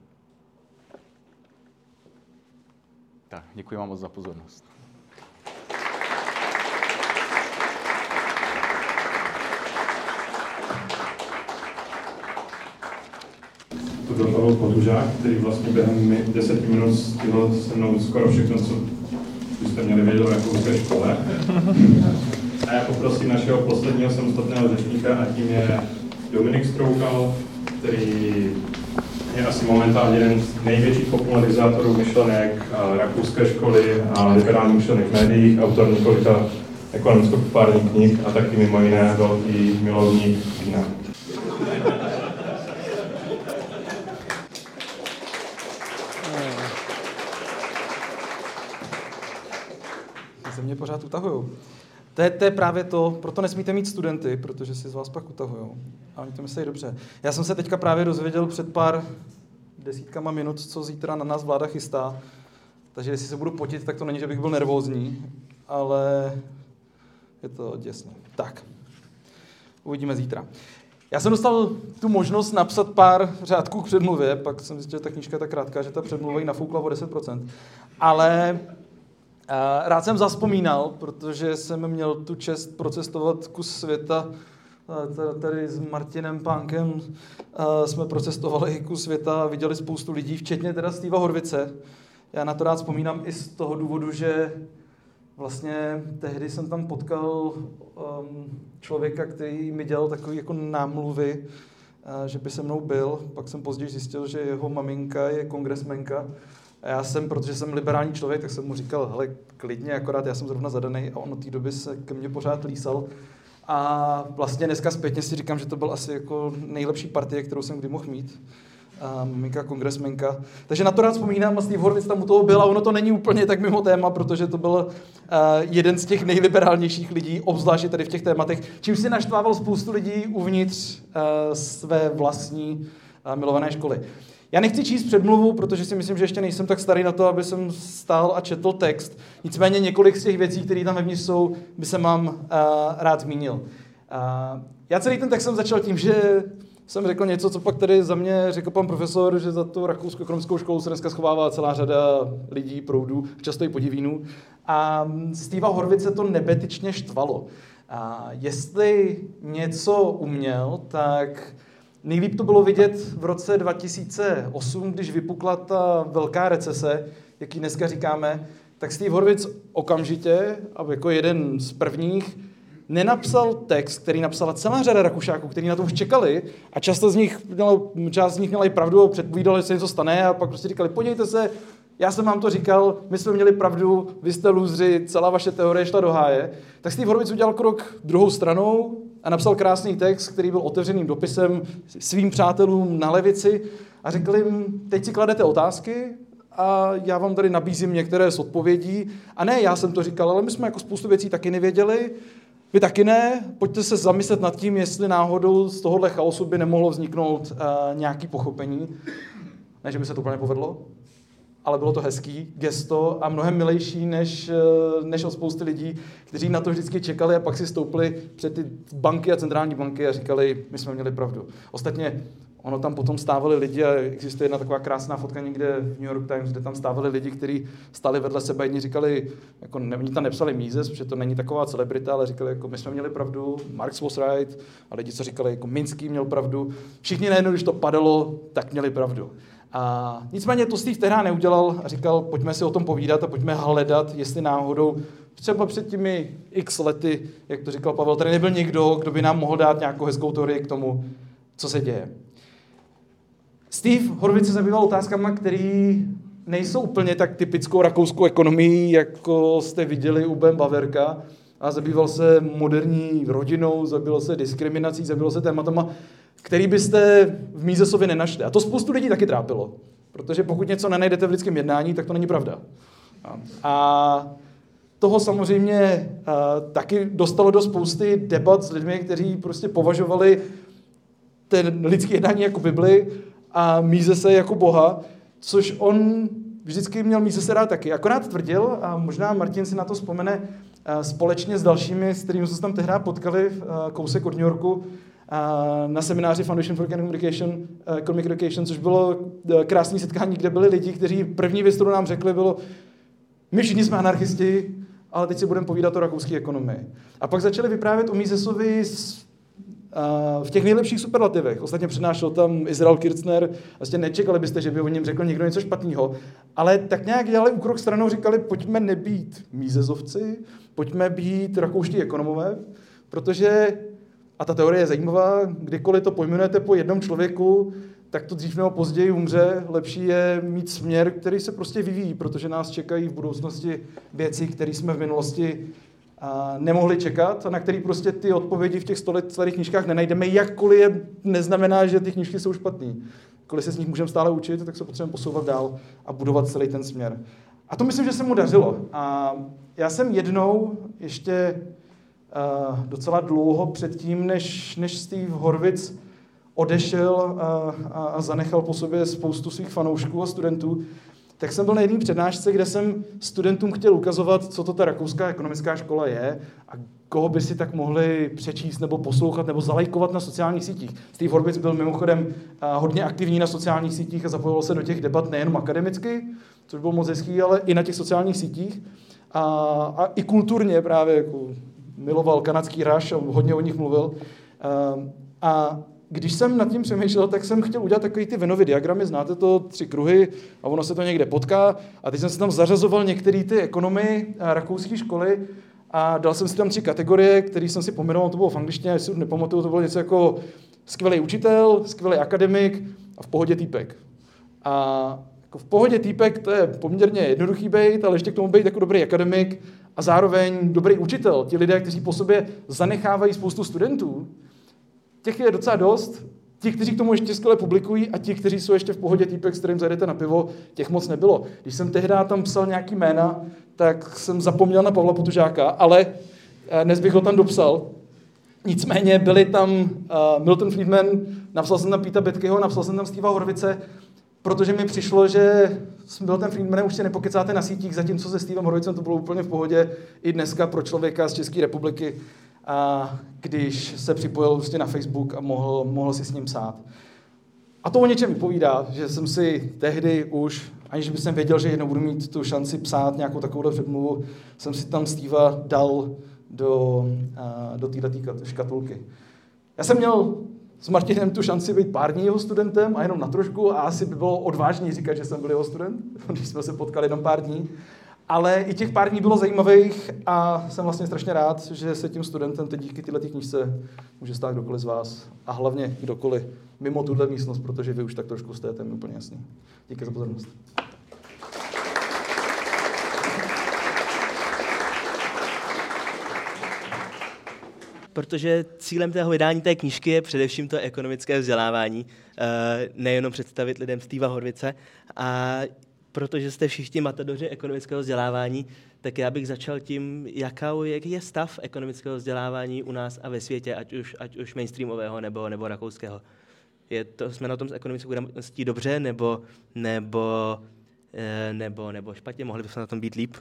Tak, děkuji vám moc za pozornost. To byl Pavel který vlastně během 10 minut stihl se mnou skoro všechno, co byste měli vědět o rakouské škole. A já poprosím našeho posledního samostatného řečníka a tím je Dominik Stroukal, který je asi momentálně jeden z největších popularizátorů myšlenek rakouské školy a liberálních myšlenek v médiích, autor několika ekonomicko-popárních knih a taky mimo jiné velký milovník vína. Se mě pořád utahujou. To je, to je právě to, proto nesmíte mít studenty, protože si z vás pak utahují. A oni to myslí dobře. Já jsem se teďka právě dozvěděl před pár desítkama minut, co zítra na nás vláda chystá. Takže jestli se budu potit, tak to není, že bych byl nervózní, ale je to děsné. Tak, uvidíme zítra. Já jsem dostal tu možnost napsat pár řádků k předmluvě, pak jsem zjistil, že ta knížka je tak krátká, že ta předmluva ji nafoukla o 10%. Ale Rád jsem zaspomínal, protože jsem měl tu čest procestovat kus světa tady s Martinem Pánkem jsme procestovali kus světa a viděli spoustu lidí, včetně teda Steva Horvice. Já na to rád vzpomínám i z toho důvodu, že vlastně tehdy jsem tam potkal um, člověka, který mi dělal takový jako námluvy, že by se mnou byl. Pak jsem později zjistil, že jeho maminka je kongresmenka A já jsem, protože jsem liberální člověk, tak jsem mu říkal, hele, klidně, akorát já jsem zrovna zadaný a on od té doby se ke mně pořád lísal. A vlastně dneska zpětně si říkám, že to byl asi jako nejlepší partie, kterou jsem kdy mohl mít a maminka kongresmenka. Takže na to rád vzpomínám a Steve Horvitz tam u toho byl a ono to není úplně tak mimo téma, protože to byl uh, jeden z těch nejliberálnějších lidí, obzvláště tady v těch tématech, čím si naštvával spoustu lidí uvnitř uh, své vlastní uh, milované školy. Já nechci číst předmluvu, protože si myslím, že ještě nejsem tak starý na to, aby jsem stál a četl text. Nicméně několik z těch věcí, které tam vevnitř jsou, by se mám uh, rád zmínil. Uh, já celý ten text jsem začal tím, že jsem řekl něco, co pak tady za mě řekl pan profesor, že za tu rakouskou ekonomickou školu se dneska schovává celá řada lidí, proudů, často i podivínů. A Steva Horvice to nebetyčně štvalo. A jestli něco uměl, tak nejlíp to bylo vidět v roce 2008, když vypukla ta velká recese, jaký dneska říkáme, tak Steve Horvic okamžitě, a jako jeden z prvních, nenapsal text, který napsala celá řada Rakušáků, kteří na to už čekali a často z nich, mělo, část z nich měla i pravdu, předpovídali, že se něco stane a pak prostě říkali, podívejte se, já jsem vám to říkal, my jsme měli pravdu, vy jste lůzři, celá vaše teorie šla do háje. Tak Steve Horowitz udělal krok druhou stranou a napsal krásný text, který byl otevřeným dopisem svým přátelům na levici a řekl jim, teď si kladete otázky, a já vám tady nabízím některé z odpovědí. A ne, já jsem to říkal, ale my jsme jako spoustu věcí taky nevěděli. Vy taky ne? Pojďte se zamyslet nad tím, jestli náhodou z tohohle chaosu by nemohlo vzniknout uh, nějaký pochopení. Ne, že by se to úplně povedlo, ale bylo to hezký gesto a mnohem milejší než, uh, než od spousty lidí, kteří na to vždycky čekali a pak si stoupili před ty banky a centrální banky a říkali, my jsme měli pravdu. Ostatně Ono tam potom stávali lidi a existuje jedna taková krásná fotka někde v New York Times, kde tam stávali lidi, kteří stali vedle sebe. Jedni říkali, jako ne, oni tam nepsali Mises, protože to není taková celebrita, ale říkali, jako my jsme měli pravdu, Marx was right, a lidi, co říkali, jako Minský měl pravdu. Všichni najednou, když to padalo, tak měli pravdu. A nicméně to Steve tehdy neudělal a říkal, pojďme si o tom povídat a pojďme hledat, jestli náhodou třeba před těmi x lety, jak to říkal Pavel, tady nebyl někdo, kdo by nám mohl dát nějakou hezkou teorii k tomu, co se děje. Steve Horvic se zabýval otázkama, které nejsou úplně tak typickou rakouskou ekonomií, jako jste viděli u Ben Baverka. A zabýval se moderní rodinou, zabýval se diskriminací, zabýval se tématama, který byste v Mízesově nenašli. A to spoustu lidí taky trápilo. Protože pokud něco nenajdete v lidském jednání, tak to není pravda. A toho samozřejmě uh, taky dostalo do spousty debat s lidmi, kteří prostě považovali ten lidský jednání jako Bibli a míze se jako boha, což on vždycky měl míze se rád taky. Akorát tvrdil, a možná Martin si na to vzpomene, eh, společně s dalšími, s kterými jsme se tam tehdy potkali, eh, kousek od New Yorku, eh, na semináři Foundation for Economic Education, Economic Education, což bylo krásné setkání, kde byli lidi, kteří první věc, kterou nám řekli, bylo, my všichni jsme anarchisti, ale teď si budeme povídat o rakouské ekonomii. A pak začali vyprávět o Misesovi s v těch nejlepších superlativech. Ostatně přednášel tam Izrael Kirchner, vlastně nečekali byste, že by o něm řekl někdo něco špatného. Ale tak nějak dělali úkrok stranou, říkali, pojďme nebýt mízezovci, pojďme být rakouští ekonomové, protože, a ta teorie je zajímavá, kdykoliv to pojmenujete po jednom člověku, tak to dřív nebo později umře. Lepší je mít směr, který se prostě vyvíjí, protože nás čekají v budoucnosti věci, které jsme v minulosti nemohli čekat a na který prostě ty odpovědi v těch starých knížkách nenajdeme, jakkoliv je neznamená, že ty knížky jsou špatné. Když se z nich můžeme stále učit, tak se potřebujeme posouvat dál a budovat celý ten směr. A to myslím, že se mu dařilo. A já jsem jednou ještě docela dlouho předtím, než, než Steve Horvic odešel a, a, a zanechal po sobě spoustu svých fanoušků a studentů, tak jsem byl na jedné přednášce, kde jsem studentům chtěl ukazovat, co to ta rakouská ekonomická škola je a koho by si tak mohli přečíst nebo poslouchat nebo zalajkovat na sociálních sítích. Steve Horvitz byl mimochodem hodně aktivní na sociálních sítích a zapojoval se do těch debat nejenom akademicky, což bylo moc hezký, ale i na těch sociálních sítích. A, a i kulturně právě jako miloval kanadský raš a hodně o nich mluvil. A, a když jsem nad tím přemýšlel, tak jsem chtěl udělat takový ty Venovy diagramy, znáte to, tři kruhy a ono se to někde potká. A teď jsem si tam zařazoval některé ty ekonomy rakouské školy a dal jsem si tam tři kategorie, které jsem si pomenoval, to bylo v angličtině, jestli nepamatuju, to bylo něco jako skvělý učitel, skvělý akademik a v pohodě týpek. A Jako v pohodě týpek to je poměrně jednoduchý být, ale ještě k tomu být jako dobrý akademik a zároveň dobrý učitel. Ti lidé, kteří po sobě zanechávají spoustu studentů, těch je docela dost. Ti, kteří k tomu ještě skvěle publikují a ti, kteří jsou ještě v pohodě týpek, s kterým zajdete na pivo, těch moc nebylo. Když jsem tehdy tam psal nějaký jména, tak jsem zapomněl na Pavla Potužáka, ale eh, dnes bych ho tam dopsal. Nicméně byli tam uh, Milton Friedman, napsal jsem tam Píta Betkyho, napsal jsem tam Steva Horvice, protože mi přišlo, že s Milton Friedmanem už si nepokecáte na sítích, zatímco se Stevem Horvicem to bylo úplně v pohodě i dneska pro člověka z České republiky, a když se připojil prostě na Facebook a mohl, mohl si s ním psát. A to o něčem vypovídá, že jsem si tehdy už, aniž bych jsem věděl, že jednou budu mít tu šanci psát nějakou takovou předmluvu, jsem si tam Steva dal do, do této škatulky. Já jsem měl s Martinem tu šanci být pár dní jeho studentem a jenom na trošku a asi by bylo odvážný říkat, že jsem byl jeho student, [LAUGHS] když jsme se potkali jenom pár dní. Ale i těch pár dní bylo zajímavých a jsem vlastně strašně rád, že se tím studentem teď díky tyhle knížce může stát kdokoliv z vás a hlavně kdokoliv mimo tuhle místnost, protože vy už tak trošku jste, to je úplně jasný. Díky za pozornost. Protože cílem tého vydání té knížky je především to ekonomické vzdělávání, eh, nejenom představit lidem Steva Horvice. A protože jste všichni matadoři ekonomického vzdělávání, tak já bych začal tím, jaká, jaký je stav ekonomického vzdělávání u nás a ve světě, ať už, ať už mainstreamového nebo, nebo rakouského. Je to, jsme na tom s ekonomickou gramotností dobře, nebo, nebo, eh, nebo, nebo špatně? Mohli bychom na tom být líp?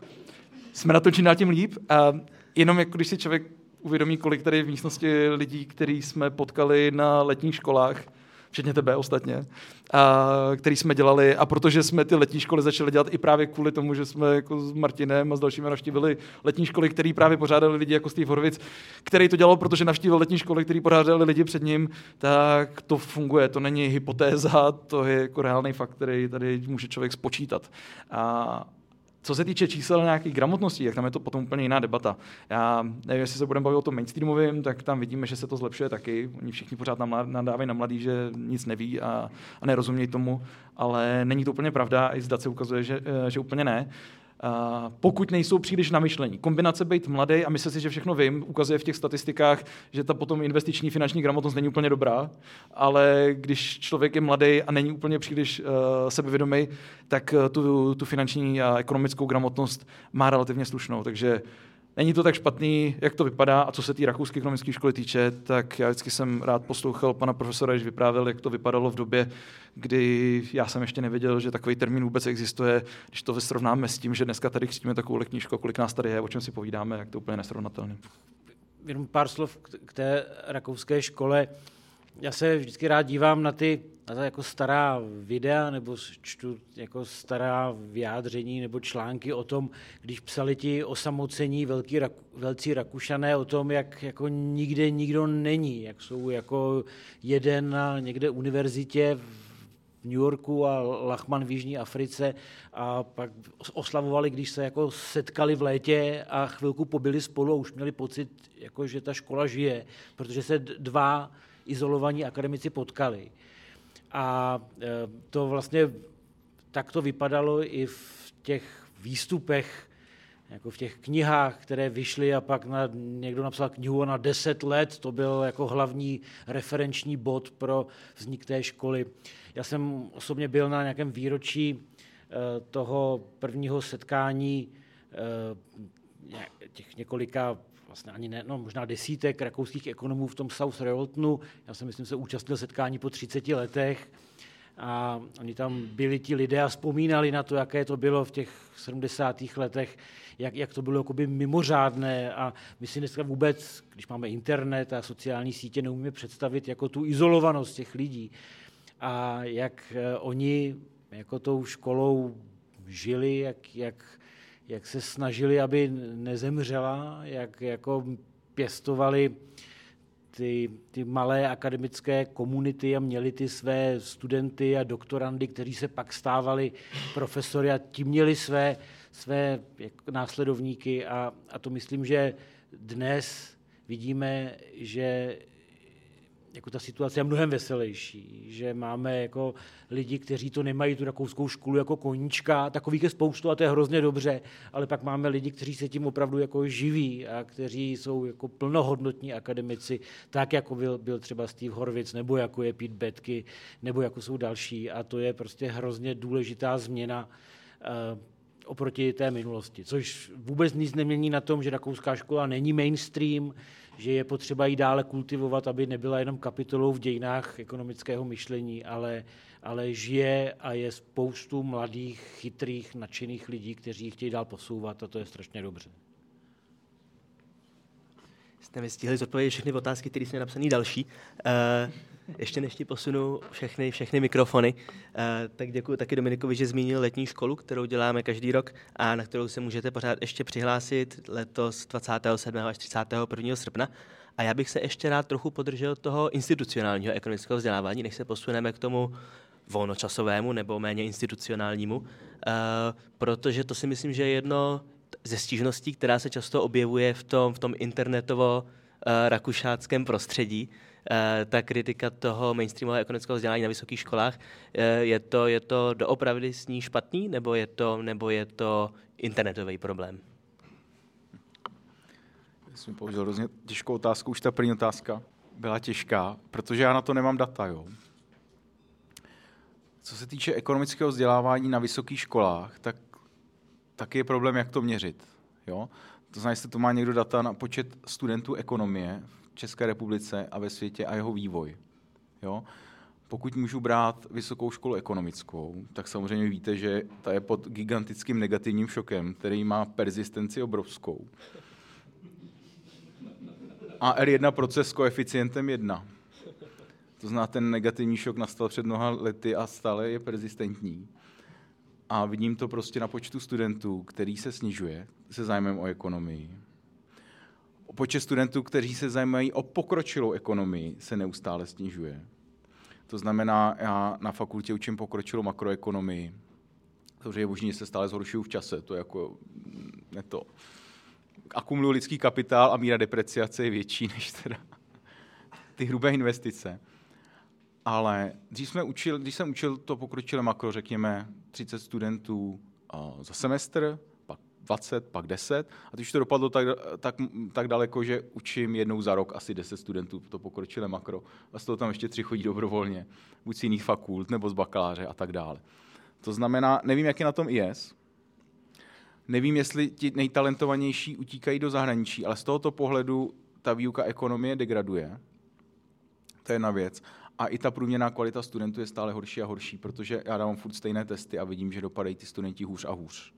Jsme na to čím dál tím líp. A jenom jako když si člověk uvědomí, kolik tady v místnosti lidí, který jsme potkali na letních školách, včetně tebe ostatně, a, který jsme dělali. A protože jsme ty letní školy začali dělat i právě kvůli tomu, že jsme jako s Martinem a s dalšími navštívili letní školy, které právě pořádali lidi jako Steve Horvic, který to dělal, protože navštívil letní školy, které pořádali lidi před ním, tak to funguje. To není hypotéza, to je jako reálný fakt, který tady může člověk spočítat. A co se týče čísel nějakých gramotností, tak tam je to potom úplně jiná debata. Já nevím, jestli se budeme bavit o tom mainstreamovém, tak tam vidíme, že se to zlepšuje taky. Oni všichni pořád nadávají na mladý, že nic neví a, a nerozumějí tomu, ale není to úplně pravda, i zdat se ukazuje, že, že úplně ne pokud nejsou příliš namyšlení. Kombinace být mladý a myslet si, že všechno vím, ukazuje v těch statistikách, že ta potom investiční finanční gramotnost není úplně dobrá, ale když člověk je mladý a není úplně příliš uh, sebevědomý, tak uh, tu, tu finanční a ekonomickou gramotnost má relativně slušnou. Takže Není to tak špatný, jak to vypadá. A co se té rakouské ekonomické školy týče, tak já vždycky jsem rád poslouchal pana profesora, když vyprávěl, jak to vypadalo v době, kdy já jsem ještě nevěděl, že takový termín vůbec existuje. Když to srovnáme s tím, že dneska tady křtíme takovou knížku, kolik nás tady je, o čem si povídáme, jak to úplně nesrovnatelné. Jenom pár slov k té rakouské škole. Já se vždycky rád dívám na ty na to jako stará videa nebo čtu jako stará vyjádření nebo články o tom, když psali ti osamocení velký, velcí Rakušané o tom, jak jako nikde nikdo není, jak jsou jako jeden na někde univerzitě v New Yorku a Lachman v Jižní Africe a pak oslavovali, když se jako setkali v létě a chvilku pobyli spolu a už měli pocit, jako, že ta škola žije, protože se dva izolovaní akademici potkali. A e, to vlastně tak to vypadalo i v těch výstupech, jako v těch knihách, které vyšly a pak na, někdo napsal knihu na deset let, to byl jako hlavní referenční bod pro vznik té školy. Já jsem osobně byl na nějakém výročí e, toho prvního setkání e, těch několika vlastně ani ne, no, možná desítek rakouských ekonomů v tom South Revoltnu. Já jsem, myslím, se účastnil setkání po 30 letech a oni tam byli ti lidé a vzpomínali na to, jaké to bylo v těch 70. letech, jak, jak to bylo jakoby mimořádné a my si dneska vůbec, když máme internet a sociální sítě, neumíme představit jako tu izolovanost těch lidí a jak eh, oni jako tou školou žili, jak, jak jak se snažili, aby nezemřela, jak jako pěstovali ty, ty malé akademické komunity a měli ty své studenty a doktorandy, kteří se pak stávali profesory a ti měli své, své následovníky. A, a to myslím, že dnes vidíme, že jako ta situace je mnohem veselější, že máme jako lidi, kteří to nemají tu rakouskou školu jako koníčka, takových je spoustu a to je hrozně dobře, ale pak máme lidi, kteří se tím opravdu jako živí a kteří jsou jako plnohodnotní akademici, tak jako byl, byl třeba Steve Horvic, nebo jako je Pete Betky, nebo jako jsou další. A to je prostě hrozně důležitá změna uh, oproti té minulosti, což vůbec nic nemění na tom, že rakouská škola není mainstream, že je potřeba ji dále kultivovat, aby nebyla jenom kapitolou v dějinách ekonomického myšlení, ale, ale žije a je spoustu mladých, chytrých, nadšených lidí, kteří ji chtějí dál posouvat a to je strašně dobře. Jste mi stihli zodpovědět všechny otázky, které jsou napsané další. Uh, ještě než ti posunu všechny, všechny mikrofony, uh, tak děkuji taky Dominikovi, že zmínil letní školu, kterou děláme každý rok a na kterou se můžete pořád ještě přihlásit letos 27. až 31. srpna. A já bych se ještě rád trochu podržel toho institucionálního ekonomického vzdělávání, než se posuneme k tomu volnočasovému nebo méně institucionálnímu, uh, protože to si myslím, že je jedno ze stížností, která se často objevuje v tom, v tom internetovo-rakušáckém prostředí, Eh, ta kritika toho mainstreamového ekonomického vzdělání na vysokých školách, eh, je to, je to doopravdy s ní špatný, nebo je to, nebo je to internetový problém? Já jsem použil hrozně těžkou otázku, už ta první otázka byla těžká, protože já na to nemám data, jo. Co se týče ekonomického vzdělávání na vysokých školách, tak, tak je problém, jak to měřit. Jo? To znamená, jestli to má někdo data na počet studentů ekonomie České republice a ve světě a jeho vývoj. Jo? Pokud můžu brát vysokou školu ekonomickou, tak samozřejmě víte, že ta je pod gigantickým negativním šokem, který má persistenci obrovskou. A R1 proces s koeficientem 1. To znamená, ten negativní šok nastal před mnoha lety a stále je persistentní. A vidím to prostě na počtu studentů, který se snižuje se zájmem o ekonomii počet studentů, kteří se zajímají o pokročilou ekonomii, se neustále snižuje. To znamená, já na fakultě učím pokročilou makroekonomii, možné, že se stále zhoršují v čase. To je jako, ne to. Akumuluju lidský kapitál a míra depreciace je větší než teda [LAUGHS] ty hrubé investice. Ale když, jsme učil, když jsem učil to pokročilé makro, řekněme 30 studentů za semestr, 20, pak 10. A už to dopadlo tak, tak, tak daleko, že učím jednou za rok asi 10 studentů to pokročilé makro. A z toho tam ještě tři chodí dobrovolně, buď z jiných fakult nebo z bakaláře a tak dále. To znamená, nevím, jak je na tom IS, nevím, jestli ti nejtalentovanější utíkají do zahraničí, ale z tohoto pohledu ta výuka ekonomie degraduje. To je jedna věc. A i ta průměrná kvalita studentů je stále horší a horší, protože já dávám furt stejné testy a vidím, že dopadají ty studenti hůř a hůř.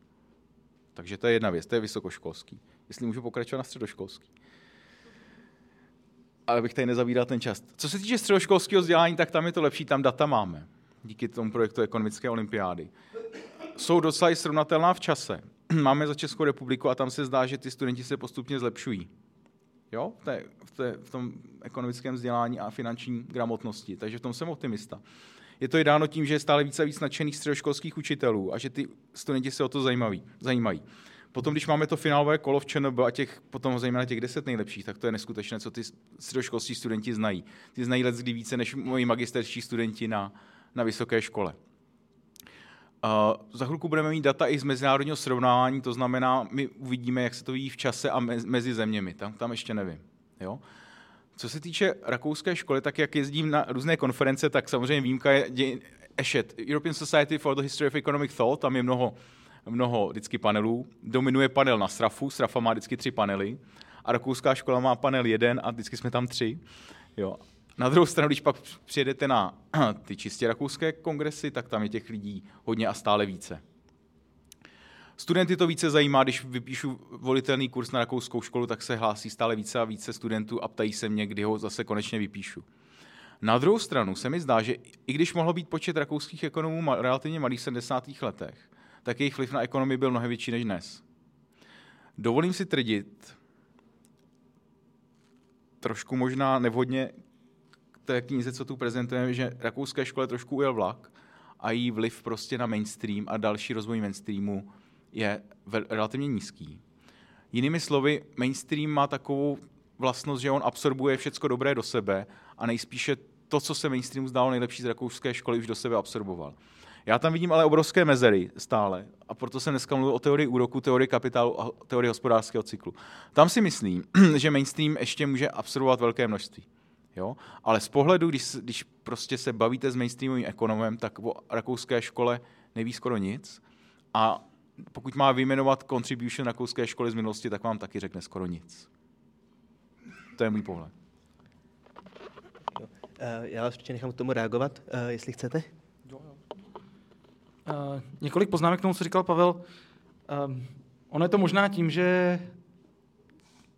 Takže to je jedna věc, to je vysokoškolský. Jestli můžu pokračovat na středoškolský. Ale bych tady nezavíral ten čas. Co se týče středoškolského vzdělání, tak tam je to lepší, tam data máme. Díky tomu projektu ekonomické olympiády. Jsou docela srovnatelná v čase. [CLEARS THROAT] máme za Českou republiku a tam se zdá, že ty studenti se postupně zlepšují. Jo? V, té, v, v tom ekonomickém vzdělání a finanční gramotnosti. Takže v tom jsem optimista je to i dáno tím, že je stále více a víc nadšených středoškolských učitelů a že ty studenti se o to zajímaví, zajímají. Potom, když máme to finálové kolo v ČNB a těch, potom zejména těch deset nejlepších, tak to je neskutečné, co ty středoškolští studenti znají. Ty znají let kdy více než moji magisterští studenti na, na vysoké škole. Uh, za chvilku budeme mít data i z mezinárodního srovnávání, to znamená, my uvidíme, jak se to ví v čase a mezi zeměmi. Tam, tam ještě nevím. Jo? Co se týče rakouské školy, tak jak jezdím na různé konference, tak samozřejmě výjimka je ESHET, European Society for the History of Economic Thought, tam je mnoho, mnoho vždycky panelů. Dominuje panel na SRAFu, SRAFa má vždycky tři panely a rakouská škola má panel jeden a vždycky jsme tam tři. Jo. Na druhou stranu, když pak přijedete na [CLEARS THROAT] ty čistě rakouské kongresy, tak tam je těch lidí hodně a stále více. Studenty to více zajímá, když vypíšu volitelný kurz na rakouskou školu, tak se hlásí stále více a více studentů a ptají se mě, kdy ho zase konečně vypíšu. Na druhou stranu se mi zdá, že i když mohlo být počet rakouských ekonomů relativně malý v 70. letech, tak jejich vliv na ekonomii byl mnohem větší než dnes. Dovolím si tvrdit, trošku možná nevhodně k té knize, co tu prezentujeme, že rakouské škole trošku ujel vlak a jí vliv prostě na mainstream a další rozvoj mainstreamu je relativně nízký. Jinými slovy, mainstream má takovou vlastnost, že on absorbuje všecko dobré do sebe a nejspíše to, co se mainstreamu zdálo nejlepší z rakouské školy, už do sebe absorboval. Já tam vidím ale obrovské mezery stále a proto jsem dneska mluvil o teorii úroku, teorii kapitálu a teorii hospodářského cyklu. Tam si myslím, [CLEARS THROAT] že mainstream ještě může absorbovat velké množství. Jo? Ale z pohledu, když, když prostě se bavíte s mainstreamovým ekonomem, tak o rakouské škole neví skoro nic. A pokud má vyjmenovat contribution rakouské školy z minulosti, tak vám taky řekne skoro nic. To je můj pohled. Eh, já vás určitě nechám k tomu reagovat, eh, jestli chcete. Uh, několik poznámek k tomu, co říkal Pavel. Ono je to možná tím, že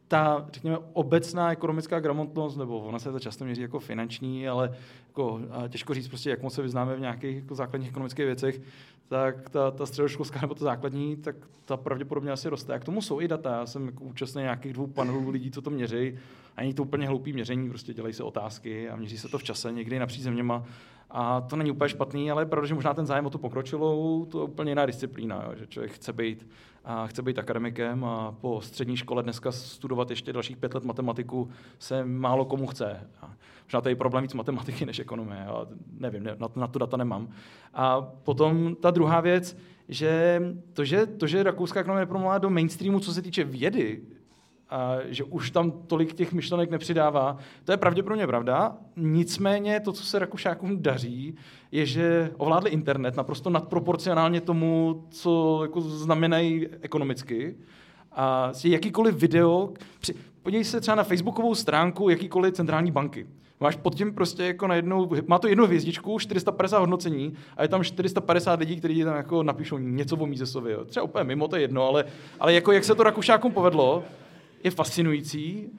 ta, řekněme, obecná ekonomická gramotnost, nebo ona se to často měří jako finanční, ale jako, těžko říct prostě, jak moc se vyznáme v nějakých jako základních ekonomických věcech, tak ta, ta středoškolská nebo ta základní, tak ta pravděpodobně asi roste. A k tomu jsou i data. Já jsem jako účastný nějakých dvou panelů lidí, co to měří. A není to úplně hloupý měření, prostě dělají se otázky a měří se to v čase, někdy napříč zeměma. A to není úplně špatný, ale protože možná ten zájem o tu pokročilou, to je úplně jiná disciplína, jo, že člověk chce být, a chce být akademikem a po střední škole dneska studovat ještě dalších pět let matematiku se málo komu chce. A možná to je problém víc matematiky než ekonomie, já nevím, ne, na, na to data nemám. A potom ta druhá věc, že to, že, to, že rakouská ekonomie nepromluvá do mainstreamu, co se týče vědy, a že už tam tolik těch myšlenek nepřidává. To je pravděpodobně pravda. Nicméně to, co se Rakušákům daří, je, že ovládli internet naprosto nadproporcionálně tomu, co jako znamenají ekonomicky. A jakýkoliv video, podívej se třeba na facebookovou stránku jakýkoliv centrální banky. Máš pod tím prostě jako najednou, má to jednu hvězdičku, 450 hodnocení a je tam 450 lidí, kteří tam jako napíšou něco o Mízesovi. Jo. Třeba úplně mimo, to je jedno, ale, ale jako jak se to Rakušákům povedlo, je fascinující.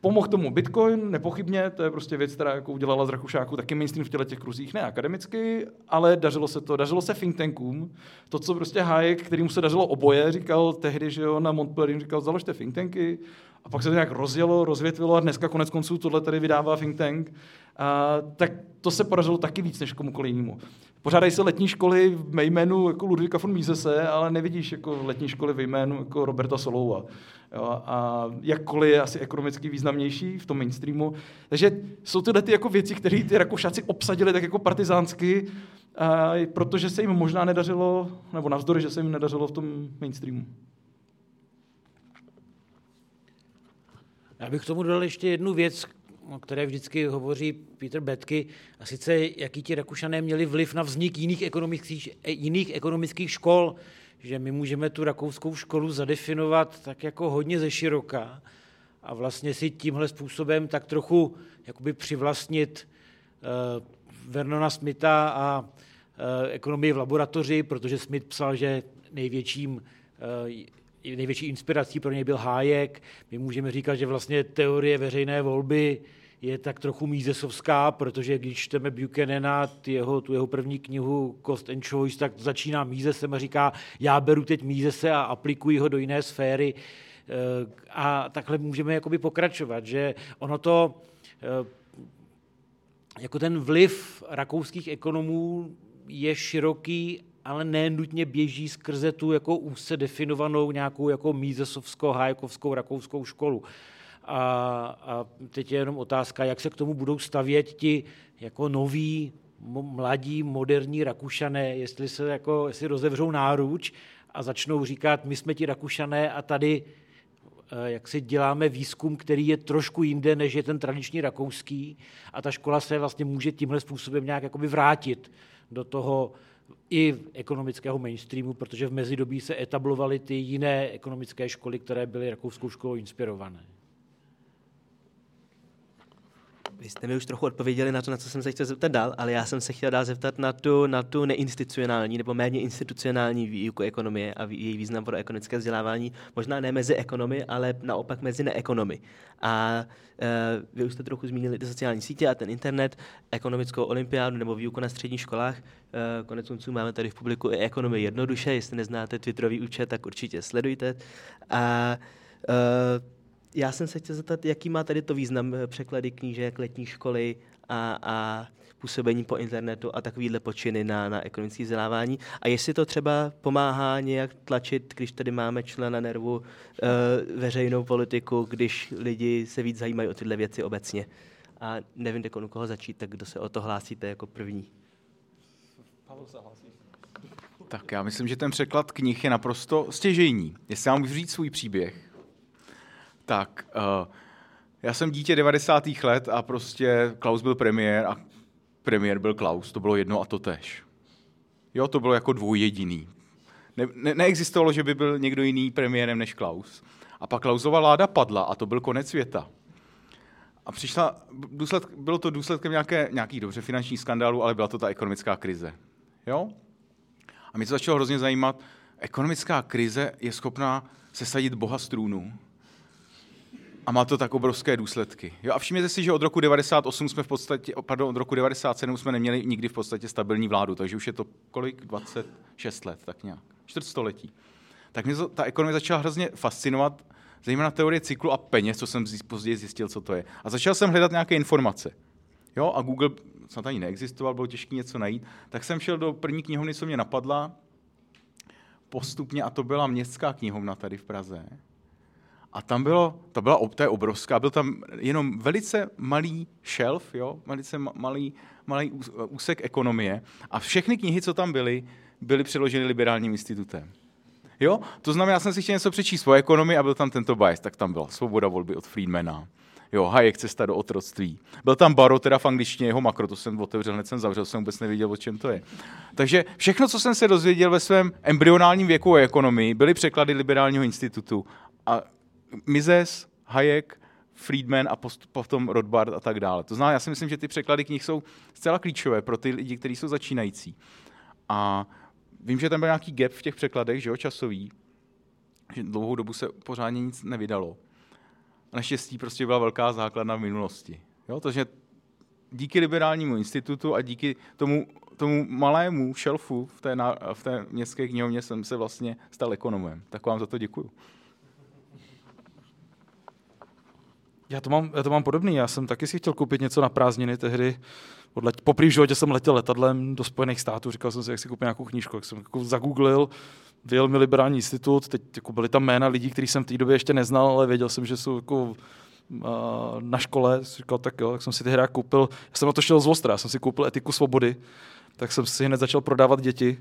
Pomohl tomu Bitcoin, nepochybně, to je prostě věc, která jako udělala z Rakušáku taky mainstream v těle těch kruzích, ne akademicky, ale dařilo se to, dařilo se think tankům. To, co prostě Hayek, kterým se dařilo oboje, říkal tehdy, že jo, na Montpellier, říkal, založte think tanky, a pak se to nějak rozjelo, rozvětvilo a dneska konec konců tohle tady vydává think tank. A, tak to se podařilo taky víc než komukoliv jinému. Pořádají se letní školy ve jménu jako Ludvíka von Misese, ale nevidíš jako letní školy ve jménu jako Roberta Solouva. Jo, a jakkoliv je asi ekonomicky významnější v tom mainstreamu. Takže jsou tyhle ty jako věci, které ty Rakušáci obsadili tak jako partizánsky, a, protože se jim možná nedařilo, nebo navzdory, že se jim nedařilo v tom mainstreamu. Já bych k tomu dodal ještě jednu věc, o které vždycky hovoří Peter Betky, a sice jaký ti Rakušané měli vliv na vznik jiných ekonomických, jiných ekonomických škol, že my můžeme tu rakouskou školu zadefinovat tak jako hodně ze široka a vlastně si tímhle způsobem tak trochu jakoby přivlastnit uh, Vernona Smitha a uh, ekonomii v laboratoři, protože Smith psal, že největším uh, největší inspirací pro něj byl Hájek. My můžeme říkat, že vlastně teorie veřejné volby je tak trochu mízesovská, protože když čteme Buchanana, jeho, tu jeho první knihu Cost and Choice, tak začíná Mízesem a říká, já beru teď Mízese a aplikuji ho do jiné sféry. Eh, a takhle můžeme jakoby pokračovat, že ono to, eh, jako ten vliv rakouských ekonomů je široký ale nenutně běží skrze tu jako úzce definovanou nějakou jako mízesovskou, hájkovskou, rakouskou školu. A, a teď je jenom otázka, jak se k tomu budou stavět ti jako noví, mladí, moderní Rakušané, jestli se jako, jestli rozevřou náruč a začnou říkat, my jsme ti Rakušané a tady eh, jak si děláme výzkum, který je trošku jinde, než je ten tradiční rakouský a ta škola se vlastně může tímhle způsobem nějak jakoby vrátit do toho i ekonomického mainstreamu, protože v mezidobí se etablovaly ty jiné ekonomické školy, které byly rakouskou školou inspirované. Vy jste mi už trochu odpověděli na to, na co jsem se chtěl zeptat dál, ale já jsem se chtěl dál zeptat na tu, na tu neinstitucionální nebo méně institucionální výuku ekonomie a její význam pro ekonomické vzdělávání. Možná ne mezi ekonomy, ale naopak mezi neekonomy. A e, vy už jste trochu zmínili ty sociální sítě a ten internet, ekonomickou olympiádu nebo výuku na středních školách. E, konec konců máme tady v publiku i ekonomii jednoduše. Jestli neznáte Twitterový účet, tak určitě sledujte. A e, já jsem se chtěl zeptat, jaký má tady to význam eh, překlady knížek, letní školy a, a působení po internetu a takovýhle počiny na, na ekonomické vzdělávání. A jestli to třeba pomáhá nějak tlačit, když tady máme člena nervu e, veřejnou politiku, když lidi se víc zajímají o tyhle věci obecně. a nevím, kde u koho začít, tak kdo se o to hlásíte jako první? Pavel se hlásí. Tak já myslím, že ten překlad knih je naprosto stěžejní. Jestli vám můžu říct svůj příběh, tak uh, já jsem dítě 90. let a prostě Klaus byl premiér a premiér byl Klaus. To bylo jedno a to tež. Jo, to bylo jako dvojjediný. Ne, ne, neexistovalo, že by byl někdo jiný premiérem než Klaus. A pak Klausova vláda padla a to byl konec světa. A přišla, důsled, bylo to důsledkem nějaké, nějakých dobře finančních skandálů, ale byla to ta ekonomická krize. Jo? A mě to začalo hrozně zajímat, ekonomická krize je schopná sesadit boha z trůnu a má to tak obrovské důsledky. Jo, a všimněte si, že od roku 98 jsme v podstatě, pardon, od roku 97 jsme neměli nikdy v podstatě stabilní vládu, takže už je to kolik? 26 let, tak nějak. Čtvrtstoletí. Tak mě ta ekonomie začala hrozně fascinovat, zejména teorie cyklu a peněz, co jsem později zjistil, co to je. A začal jsem hledat nějaké informace. Jo, a Google snad ani neexistoval, bylo těžké něco najít. Tak jsem šel do první knihovny, co mě napadla, postupně, a to byla městská knihovna tady v Praze. A tam bylo, to byla to je obrovská, byl tam jenom velice malý shelf, jo, velice malý, malý úsek ekonomie a všechny knihy, co tam byly, byly přeloženy liberálním institutem. Jo? To znamená, já jsem si chtěl něco přečíst o ekonomii a byl tam tento bias, tak tam byla svoboda volby od Friedmana. Jo, Hayek cesta do otroctví. Byl tam Baro, teda v angličtině jeho makro, to jsem otevřel, hned jsem zavřel, jsem vůbec nevěděl, o čem to je. Takže všechno, co jsem se dozvěděl ve svém embryonálním věku o ekonomii, byly překlady liberálního institutu. A Mises, Hayek, Friedman a post, potom Rothbard a tak dále. To znamená, já si myslím, že ty překlady knih jsou zcela klíčové pro ty lidi, kteří jsou začínající. A vím, že tam byl nějaký gap v těch překladech, že jo, časový, že dlouhou dobu se pořádně nic nevydalo. A naštěstí prostě byla velká základna v minulosti. Jo, takže díky liberálnímu institutu a díky tomu, tomu malému šelfu v té, v té městské knihovně jsem se vlastně stal ekonomem. Tak vám za to děkuju. Já to, mám, já to mám podobný. Já jsem taky si chtěl koupit něco na prázdniny tehdy. Odleť, poprvé v životě jsem letěl letadlem do Spojených států. Říkal jsem si, jak si koupit nějakou knížku. Jak jsem jako zagooglil, vyjel mi liberální institut. Teď jako byly tam jména lidí, který jsem v té době ještě neznal, ale věděl jsem, že jsou jako na škole, říkal, tak jo, tak jsem si tehdy koupil, já jsem na to šel z Ostra, já jsem si koupil etiku svobody, tak jsem si hned začal prodávat děti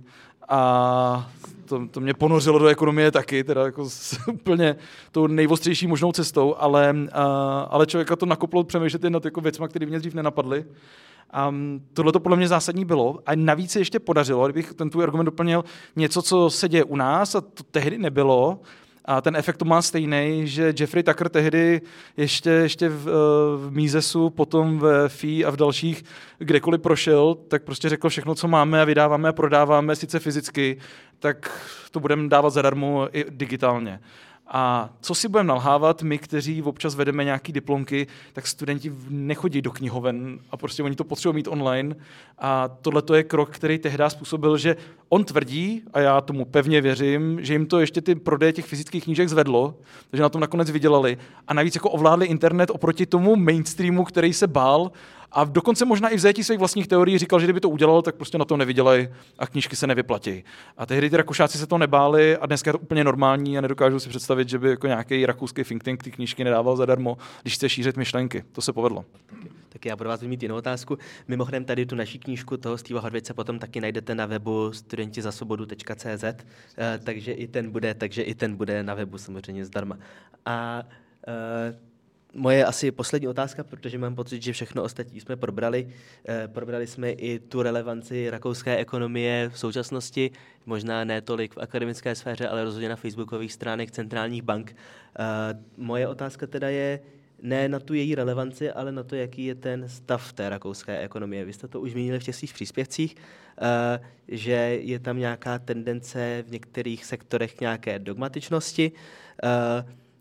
a to, to mě ponořilo do ekonomie taky, teda jako s úplně tou nejvostřejší možnou cestou, ale, a, ale člověka to nakoplo přemýšlet nad jako věcma, které mě dřív nenapadly. Um, Tohle to podle mě zásadní bylo. A navíc se ještě podařilo, kdybych ten tvůj argument doplnil, něco, co se děje u nás a to tehdy nebylo, a ten efekt to má stejný, že Jeffrey Tucker tehdy ještě, ještě v, eh, v Misesu, potom ve FI a v dalších, kdekoliv prošel, tak prostě řekl všechno, co máme a vydáváme a prodáváme, sice fyzicky, tak to budeme dávat zadarmo i digitálně. A co si budeme nalhávat, my, kteří občas vedeme nějaký diplomky, tak studenti nechodí do knihoven a prostě oni to potřebují mít online. A tohle je krok, který tehdy způsobil, že on tvrdí, a já tomu pevně věřím, že jim to ještě ty prodeje těch fyzických knížek zvedlo, takže na tom nakonec vydělali. A navíc jako ovládli internet oproti tomu mainstreamu, který se bál a dokonce možná i v zajetí svých vlastních teorií říkal, že kdyby to udělal, tak prostě na to nevydělají a knížky se nevyplatí. A tehdy ty Rakušáci se to nebáli a dneska je to úplně normální a nedokážu si představit, že by jako nějaký rakouský think tank ty knížky nedával zadarmo, když chce šířit myšlenky. To se povedlo. Tak já pro vás mít jinou otázku. Mimochodem tady tu naší knížku toho Steva Horvice potom taky najdete na webu studentizasobodu.cz, eh, takže i ten bude, takže i ten bude na webu samozřejmě zdarma. A eh, moje asi poslední otázka, protože mám pocit, že všechno ostatní jsme probrali. E, probrali jsme i tu relevanci rakouské ekonomie v současnosti, možná ne tolik v akademické sféře, ale rozhodně na facebookových stránek centrálních bank. E, moje otázka teda je, ne na tu její relevanci, ale na to, jaký je ten stav té rakouské ekonomie. Vy jste to už zmínili v těch svých příspěvcích, e, že je tam nějaká tendence v některých sektorech k nějaké dogmatičnosti.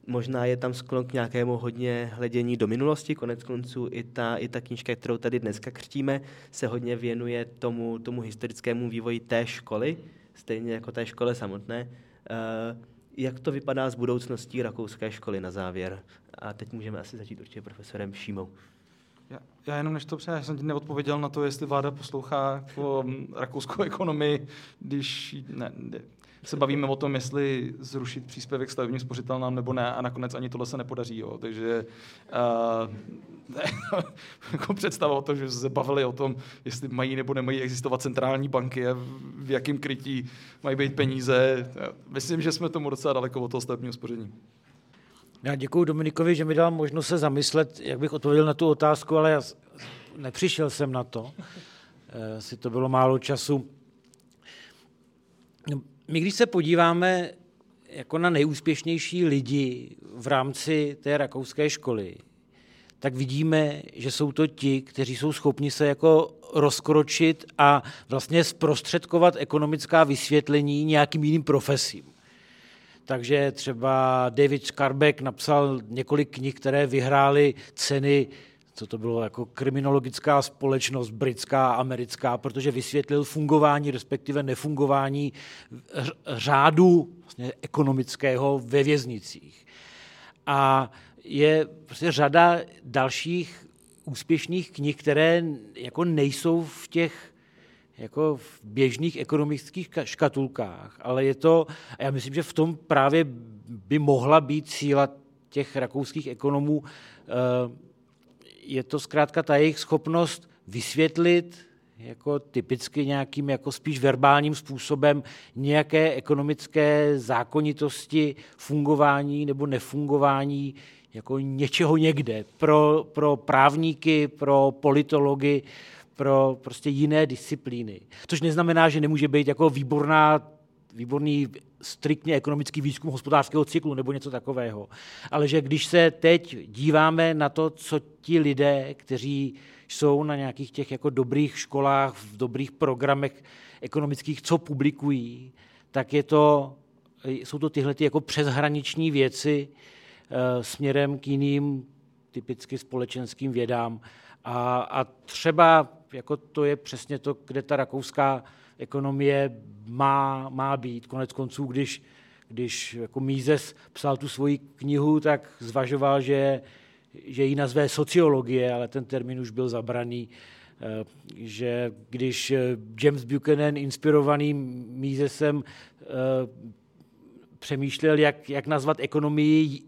Možná je tam sklon k nějakému hodně hledění do minulosti, konec konců i ta, i ta knížka, kterou tady dneska křtíme, se hodně věnuje tomu, tomu historickému vývoji té školy, stejně jako té škole samotné. Uh, jak to vypadá s budoucností rakouské školy na závěr? A teď můžeme asi začít určitě profesorem Šímou. Já, já jenom než to přeje, já jsem ti neodpověděl na to, jestli vláda poslouchá jako rakouskou ekonomii, když ne, ne, se bavíme o tom, jestli zrušit příspěvek stavebním spořitelnám nebo ne a nakonec ani tohle se nepodaří. Jo. Takže uh, [LAUGHS] jako představa o tom, že se bavili o tom, jestli mají nebo nemají existovat centrální banky a v jakém krytí mají být peníze. Myslím, že jsme tomu docela daleko od toho stavebního spoření. Já děkuji Dominikovi, že mi dal možnost se zamyslet, jak bych odpověděl na tu otázku, ale já nepřišel jsem na to. Eh, si to bylo málo času. My když se podíváme jako na nejúspěšnější lidi v rámci té rakouské školy, tak vidíme, že jsou to ti, kteří jsou schopni se jako rozkročit a vlastně zprostředkovat ekonomická vysvětlení nějakým jiným profesím. Takže třeba David Skarbek napsal několik knih, které vyhrály ceny co to bylo jako kriminologická společnost britská, americká, protože vysvětlil fungování, respektive nefungování řádu vlastně ekonomického ve věznicích. A je prostě řada dalších úspěšných knih, které jako nejsou v těch jako v běžných ekonomických škatulkách, ale je to, a já myslím, že v tom právě by mohla být síla těch rakouských ekonomů, eh, je to zkrátka ta jejich schopnost vysvětlit jako typicky nějakým jako spíš verbálním způsobem nějaké ekonomické zákonitosti fungování nebo nefungování jako něčeho někde pro, pro právníky, pro politology, pro prostě jiné disciplíny. Což neznamená, že nemůže být jako výborná, výborný striktně ekonomický výzkum hospodářského cyklu nebo něco takového. Ale že když se teď díváme na to, co ti lidé, kteří jsou na nějakých těch jako dobrých školách, v dobrých programech ekonomických, co publikují, tak je to, jsou to tyhle ty jako přeshraniční věci e, směrem k jiným typicky společenským vědám. A, a třeba jako to je přesně to, kde ta rakouská ekonomie má, má být. Konec konců, když, když jako Mízes psal tu svoji knihu, tak zvažoval, že, že ji nazve sociologie, ale ten termín už byl zabraný eh, že když James Buchanan, inspirovaný Mízesem, eh, přemýšlel, jak, jak nazvat ekonomii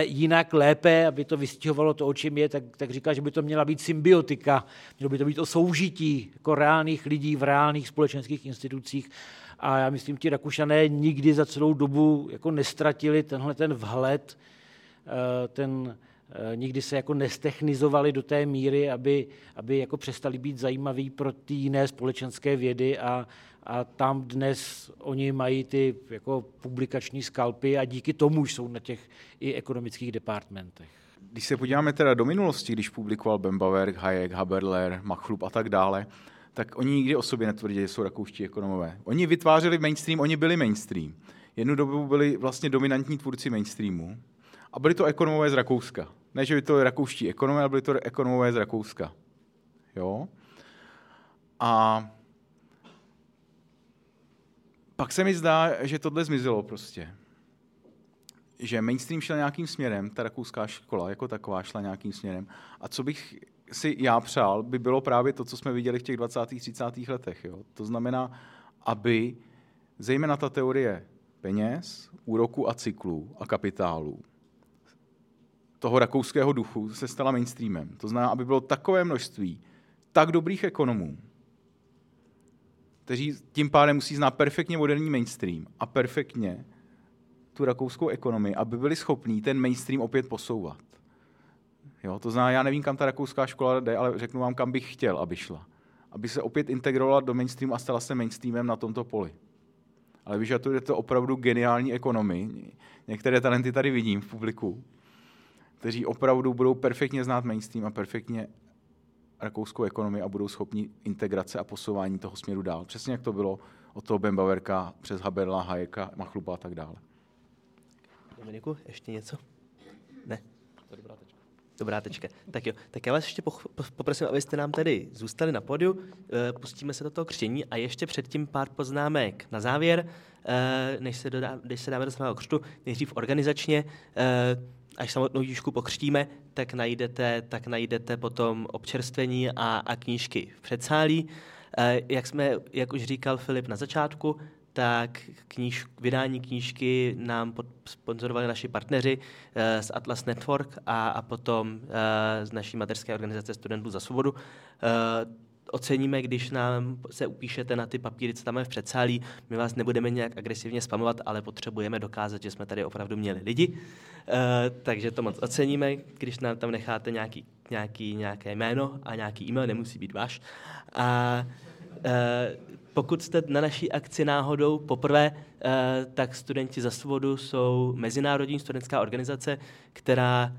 jinak, lépe, aby to vystihovalo to, o čem je, tak, tak říká, že by to měla být symbiotika, mělo by to být o soužití jako reálných lidí v reálných společenských institucích. A já myslím, ti Rakušané nikdy za celou dobu jako nestratili tenhle ten vhled, eh, ten, nikdy se jako nestechnizovali do té míry, aby, aby jako přestali být zajímaví pro ty jiné společenské vědy a, a tam dnes oni mají ty jako publikační skalpy a díky tomu jsou na těch i ekonomických departmentech. Když se podíváme teda do minulosti, když publikoval Bembaverk, Hayek, Haberler, Machlup a tak dále, tak oni nikdy o sobě netvrdili, že jsou rakouští ekonomové. Oni vytvářeli mainstream, oni byli mainstream. Jednu dobu byli vlastně dominantní tvůrci mainstreamu a byli to ekonomové z Rakouska. Ne, že by to rakouští ekonomové, ale byli to ekonomové z Rakouska. Jo? A pak se mi zdá, že tohle zmizelo prostě. Že mainstream šel nějakým směrem, ta rakouská škola jako taková šla nějakým směrem. A co bych si já přál, by bylo právě to, co jsme viděli v těch 20. 30. letech. Jo? To znamená, aby zejména ta teorie peněz, úroku a cyklů a kapitálu, toho rakouského duchu se stala mainstreamem. To znamená, aby bylo takové množství tak dobrých ekonomů, kteří tím pádem musí znát perfektně moderní mainstream a perfektně tu rakouskou ekonomii, aby byli schopní ten mainstream opět posouvat. Jo, to znamená, já nevím, kam ta rakouská škola jde, ale řeknu vám, kam bych chtěl, aby šla. Aby se opět integrovala do mainstreamu a stala se mainstreamem na tomto poli. Ale vyžaduje to opravdu geniální ekonomii. Některé talenty tady vidím v publiku, kteří opravdu budou perfektně znát mainstream a perfektně rakouskou ekonomii a budou schopni integrace a posouvání toho směru dál. Přesně jak to bylo od toho Bembaverka přes Haberla, Hayeka, Machlupa a tak dále. Dominiku, ještě něco? Ne? To dobrá tečka. Dobrá tečka. Tak jo, tak já vás ještě poprosím, abyste nám tady zůstali na podiu, eh, pustíme se do toho křtění a ještě předtím pár poznámek na závěr, eh, než se, dodá, než se dáme do samého křtu, nejdřív organizačně, eh, až samotnou díšku pokřtíme, tak najdete, tak najdete potom občerstvení a, a knížky v předsálí. Jak, jsme, jak už říkal Filip na začátku, tak kníž, vydání knížky nám sponzorovali naši partneři uh, z Atlas Network a, a potom uh, z naší mateřské organizace Studentů za svobodu. Oceníme, když nám se upíšete na ty papíry, co tam je v předsálí. My vás nebudeme nějak agresivně spamovat, ale potřebujeme dokázat, že jsme tady opravdu měli lidi. Uh, takže to moc oceníme, když nám tam necháte nějaký, nějaký, nějaké jméno a nějaký e-mail, nemusí být váš. A uh, pokud jste na naší akci náhodou poprvé, eh, tak Studenti za svobodu jsou mezinárodní studentská organizace, která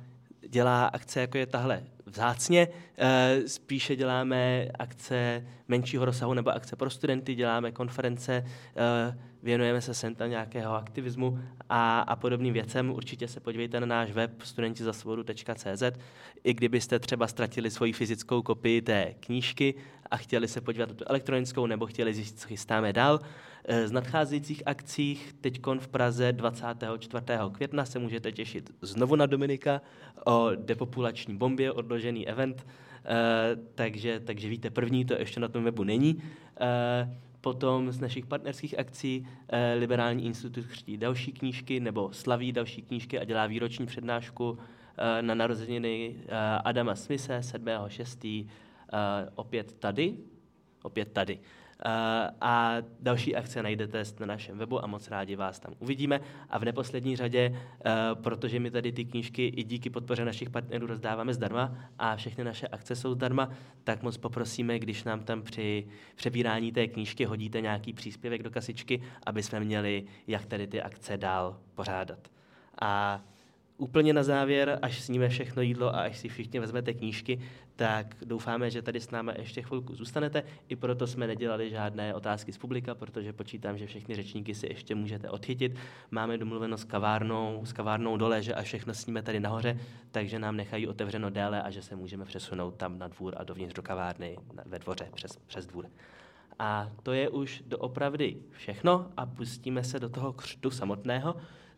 dělá akce, jako je tahle vzácně. Eh, spíše děláme akce menšího rozsahu nebo akce pro studenty, děláme konference, eh, věnujeme se sem tam nějakého aktivismu a, a podobným věcem. Určitě se podívejte na náš web studentizasvobodu.cz. I kdybyste třeba ztratili svoji fyzickou kopii té knížky a chtěli se podívat na tu elektronickou nebo chtěli zjistit, co chystáme dál, eh, z nadcházejících akcích teď v Praze 24. května se můžete těšit znovu na Dominika o depopulační bombě, odložený event, Uh, takže, takže víte, první to ještě na tom webu není. Uh, Potom z našich partnerských akcí eh, Liberální institut chřtí další knížky nebo slaví další knížky a dělá výroční přednášku eh, na narozeniny eh, Adama Smise 7.6. Eh, opět tady, opět tady. Eh, a další akce najdete na našem webu a moc rádi vás tam uvidíme. A v neposlední řadě, eh, protože my tady ty knížky i díky podpoře našich partnerů rozdáváme zdarma a všechny naše akce jsou zdarma, tak moc poprosíme, když nám tam při přebírání té knížky hodíte nějaký příspěvek do kasičky, aby jsme měli, jak tady ty akce dál pořádat. A úplně na závěr, až sníme všechno jídlo a až si všichni vezmete knížky, tak doufáme, že tady s námi ještě chvilku zůstanete. I proto jsme nedělali žádné otázky z publika, protože počítám, že všechny řečníky si ještě můžete odchytit. Máme domluveno s kavárnou, s kavárnou dole, že a všechno sníme tady nahoře, takže nám nechají otevřeno déle a že se můžeme přesunout tam na dvůr a dovnitř do kavárny ve dvoře přes, přes dvůr. A to je už doopravdy všechno a pustíme se do toho křtu samotného.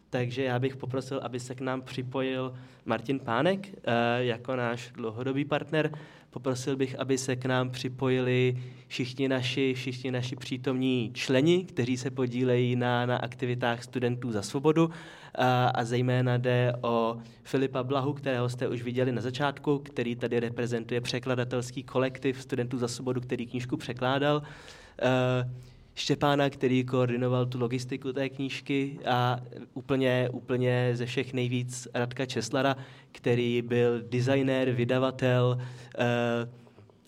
Takže já bych poprosil, aby se k nám připojil Martin Pánek eh, jako náš dlouhodobý partner. Poprosil bych, aby se k nám připojili všichni naši, všichni naši přítomní členi, kteří se podílejí na, na aktivitách studentů za svobodu. A, a zejména jde o Filipa Blahu, kterého jste už viděli na začátku, který tady reprezentuje překladatelský kolektiv studentů za svobodu, který knížku překládal. Uh, Štěpána, který koordinoval tu logistiku té knížky a úplně, úplně ze všech nejvíc Radka Česlara, který byl designér, vydavatel uh,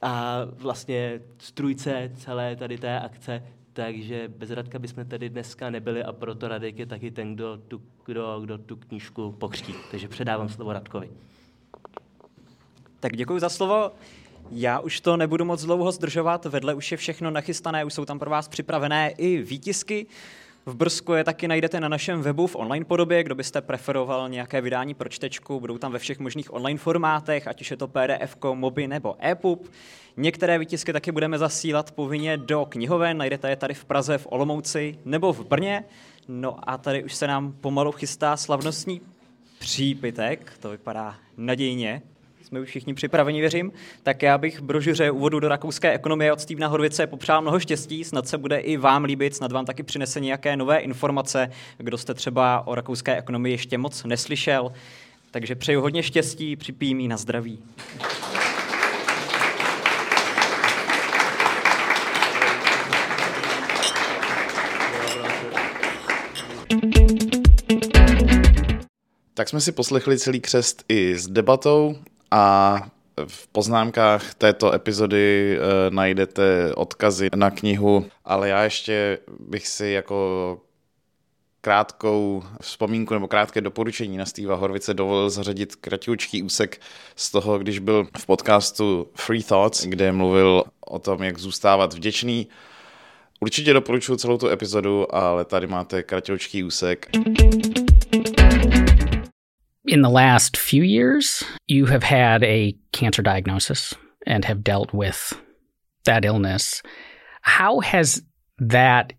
a vlastně strujce celé tady té akce, takže bez Radka bychom tady dneska nebyli a proto Radek je taky ten, kdo tu, kdo, kdo tu knížku pokřtí. Takže předávám slovo Radkovi. Tak děkuji za slovo. Já už to nebudu moc dlouho zdržovat, vedle už je všechno nachystané, už jsou tam pro vás připravené i výtisky. V Brzku je taky najdete na našem webu v online podobě, kdo byste preferoval nějaké vydání pro čtečku, budou tam ve všech možných online formátech, ať už je to PDF, mobi nebo EPUB. Některé výtisky taky budeme zasílat povinně do knihoven, najdete je tady v Praze, v Olomouci nebo v Brně. No a tady už se nám pomalu chystá slavnostní přípitek, to vypadá nadějně jsme už všichni připraveni, věřím, tak já bych brožuře úvodu do rakouské ekonomie od Stevena Horvice popřál mnoho štěstí, snad se bude i vám líbit, snad vám taky přinese nějaké nové informace, kdo jste třeba o rakouské ekonomii ještě moc neslyšel. Takže přeju hodně štěstí, připijím na zdraví. Tak jsme si poslechli celý křest i s debatou a v poznámkách této epizody e, najdete odkazy na knihu, ale já ještě bych si jako krátkou vzpomínku nebo krátké doporučení na Steva Horvice dovolil zařadit kratičký úsek z toho, když byl v podcastu Free Thoughts, kde mluvil o tom, jak zůstávat vděčný. Určitě doporučuji celou tu epizodu, ale tady máte kratičký úsek. In the last few years, you have had a cancer diagnosis and have dealt with that illness. How has that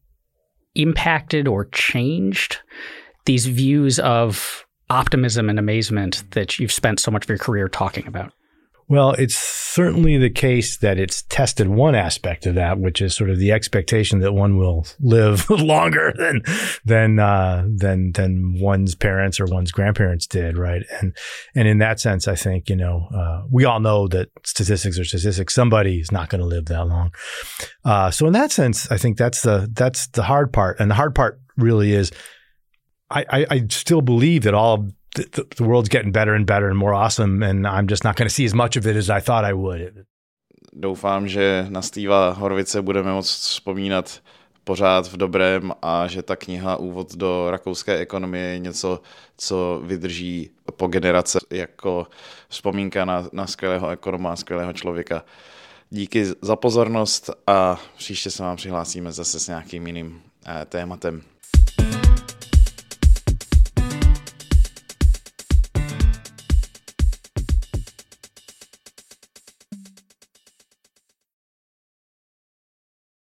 impacted or changed these views of optimism and amazement that you've spent so much of your career talking about? Well, it's certainly the case that it's tested one aspect of that, which is sort of the expectation that one will live [LAUGHS] longer than than uh, than than one's parents or one's grandparents did, right? And and in that sense, I think you know uh, we all know that statistics are statistics. Somebody's not going to live that long. Uh, so in that sense, I think that's the that's the hard part, and the hard part really is. I, I still believe that all the, the, world's getting better and better and more awesome, and I'm just not going to see as much of it as I thought I would. Doufám, že na Steva Horvice budeme moc vzpomínat pořád v dobrém a že ta kniha Úvod do rakouské ekonomie je něco, co vydrží po generace jako vzpomínka na, na skvělého ekonoma, skvělého člověka. Díky za pozornost a příště se vám přihlásíme zase s nějakým jiným eh, tématem.